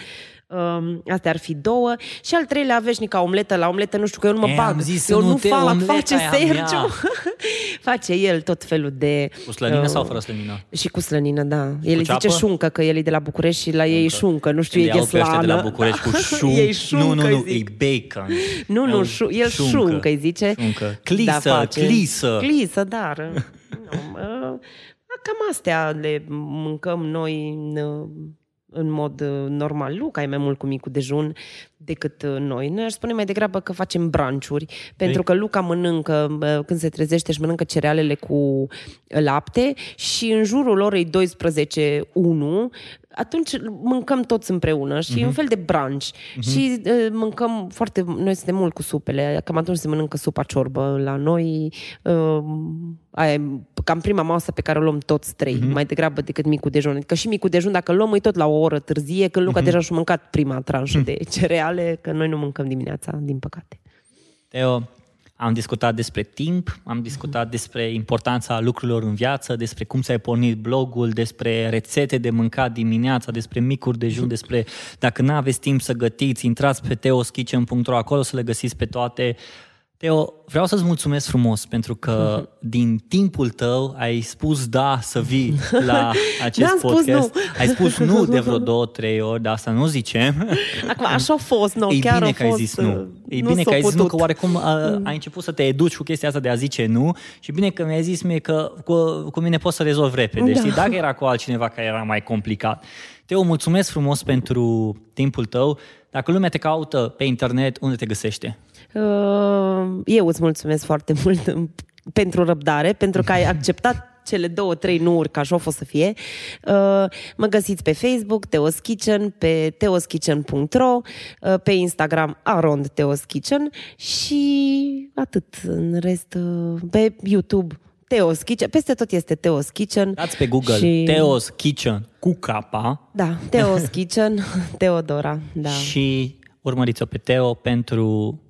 Speaker 3: Um, astea ar fi două. Și al treilea veșnica omletă. La omletă nu știu că eu nu mă
Speaker 2: E,
Speaker 3: bag.
Speaker 2: am zis să
Speaker 3: eu
Speaker 2: nu
Speaker 3: nu
Speaker 2: te-
Speaker 3: fac,
Speaker 2: omleta
Speaker 3: face
Speaker 2: e a
Speaker 3: Sergiu.
Speaker 2: mea.
Speaker 3: face el tot felul de...
Speaker 2: Cu slănină
Speaker 3: uh,
Speaker 2: sau fără slănină?
Speaker 3: Și cu slănină, da. El îi
Speaker 2: ceapă?
Speaker 3: zice șuncă, că el e de la București și la ei e șuncă. Nu știu,
Speaker 2: Când
Speaker 3: e
Speaker 2: iau pe ăștia
Speaker 3: gheslană.
Speaker 2: de la București cu șun...
Speaker 3: Ei șuncă,
Speaker 2: nu, nu,
Speaker 3: îi
Speaker 2: nu,
Speaker 3: zic.
Speaker 2: e bacon.
Speaker 3: Nu, nu,
Speaker 2: Eu-
Speaker 3: șu, el șuncă, îi zice.
Speaker 2: Șuncă. Clisă,
Speaker 3: face.
Speaker 2: clisă.
Speaker 3: Clisă, dar... nu, uh, cam astea le mâncăm noi în, în mod uh, normal. Luca e mai mult cu micul dejun decât uh, noi. Noi aș spune mai degrabă că facem branciuri, pentru că Luca mănâncă, uh, când se trezește, și mănâncă cerealele cu lapte și în jurul orei 12 1 atunci mâncăm toți împreună și e un fel de brunch. Și uh, mâncăm foarte... Noi suntem mult cu supele, cam atunci se mănâncă supa ciorbă la noi. Uh, aia e cam prima masă pe care o luăm toți trei, mai degrabă decât micul dejun. Că și micul dejun, dacă îl luăm, e tot la o oră târzie, când Luca deja și-a mâncat prima tranșă de cereale, că noi nu mâncăm dimineața, din păcate.
Speaker 2: Teo, am discutat despre timp, am discutat despre importanța lucrurilor în viață, despre cum ți-ai pornit blogul, despre rețete de mâncat dimineața, despre micuri dejun, despre dacă nu aveți timp să gătiți, intrați pe teoskitchen.ro, acolo să le găsiți pe toate. Teo, vreau să-ți mulțumesc frumos pentru că din timpul tău ai spus da să vii la acest
Speaker 3: N-am spus
Speaker 2: podcast.
Speaker 3: nu.
Speaker 2: Ai spus nu de vreo două, trei ori, dar asta nu zicem.
Speaker 3: Acum, așa a fost, nu,
Speaker 2: E
Speaker 3: chiar
Speaker 2: bine
Speaker 3: a
Speaker 2: că ai
Speaker 3: fost,
Speaker 2: zis nu.
Speaker 3: uh,
Speaker 2: E
Speaker 3: nu
Speaker 2: bine
Speaker 3: s-a
Speaker 2: că ai zis nu,
Speaker 3: putut.
Speaker 2: că oarecum uh, ai început să te educi cu chestia asta de a zice nu și bine că mi-ai zis mie că cu, cu mine poți să rezolvi repede.
Speaker 3: Da.
Speaker 2: Știi? Dacă era cu altcineva care era mai complicat. Teo, mulțumesc frumos pentru timpul tău. Dacă lumea te caută pe internet, unde te găsește?
Speaker 3: Uh, Eu îți mulțumesc foarte mult uh, pentru răbdare, pentru că ai acceptat cele două, trei nuuri, ca așa a fost să fie. Uh, Mă găsiți pe Facebook, Teos Kitchen, pe teoskitchen.ro, uh, pe Instagram, Arond Teos Kitchen și atât. În rest, uh, pe YouTube, Teos Kitchen. Peste tot este Teos Kitchen.
Speaker 2: Dați pe Google
Speaker 3: Și-
Speaker 2: Teos Kitchen cu capa
Speaker 3: Da, Teos Kitchen, Teodora, da.
Speaker 2: și urmăriți-o pe Teo pentru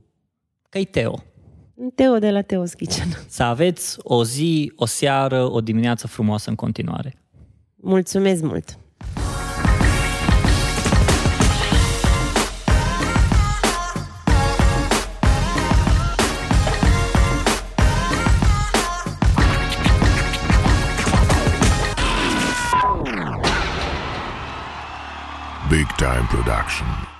Speaker 2: că e Teo.
Speaker 3: Teo de la Teos Kitchen.
Speaker 2: Să aveți o zi, o seară, o dimineață frumoasă în continuare.
Speaker 3: Mulțumesc mult!
Speaker 1: Big Time Production.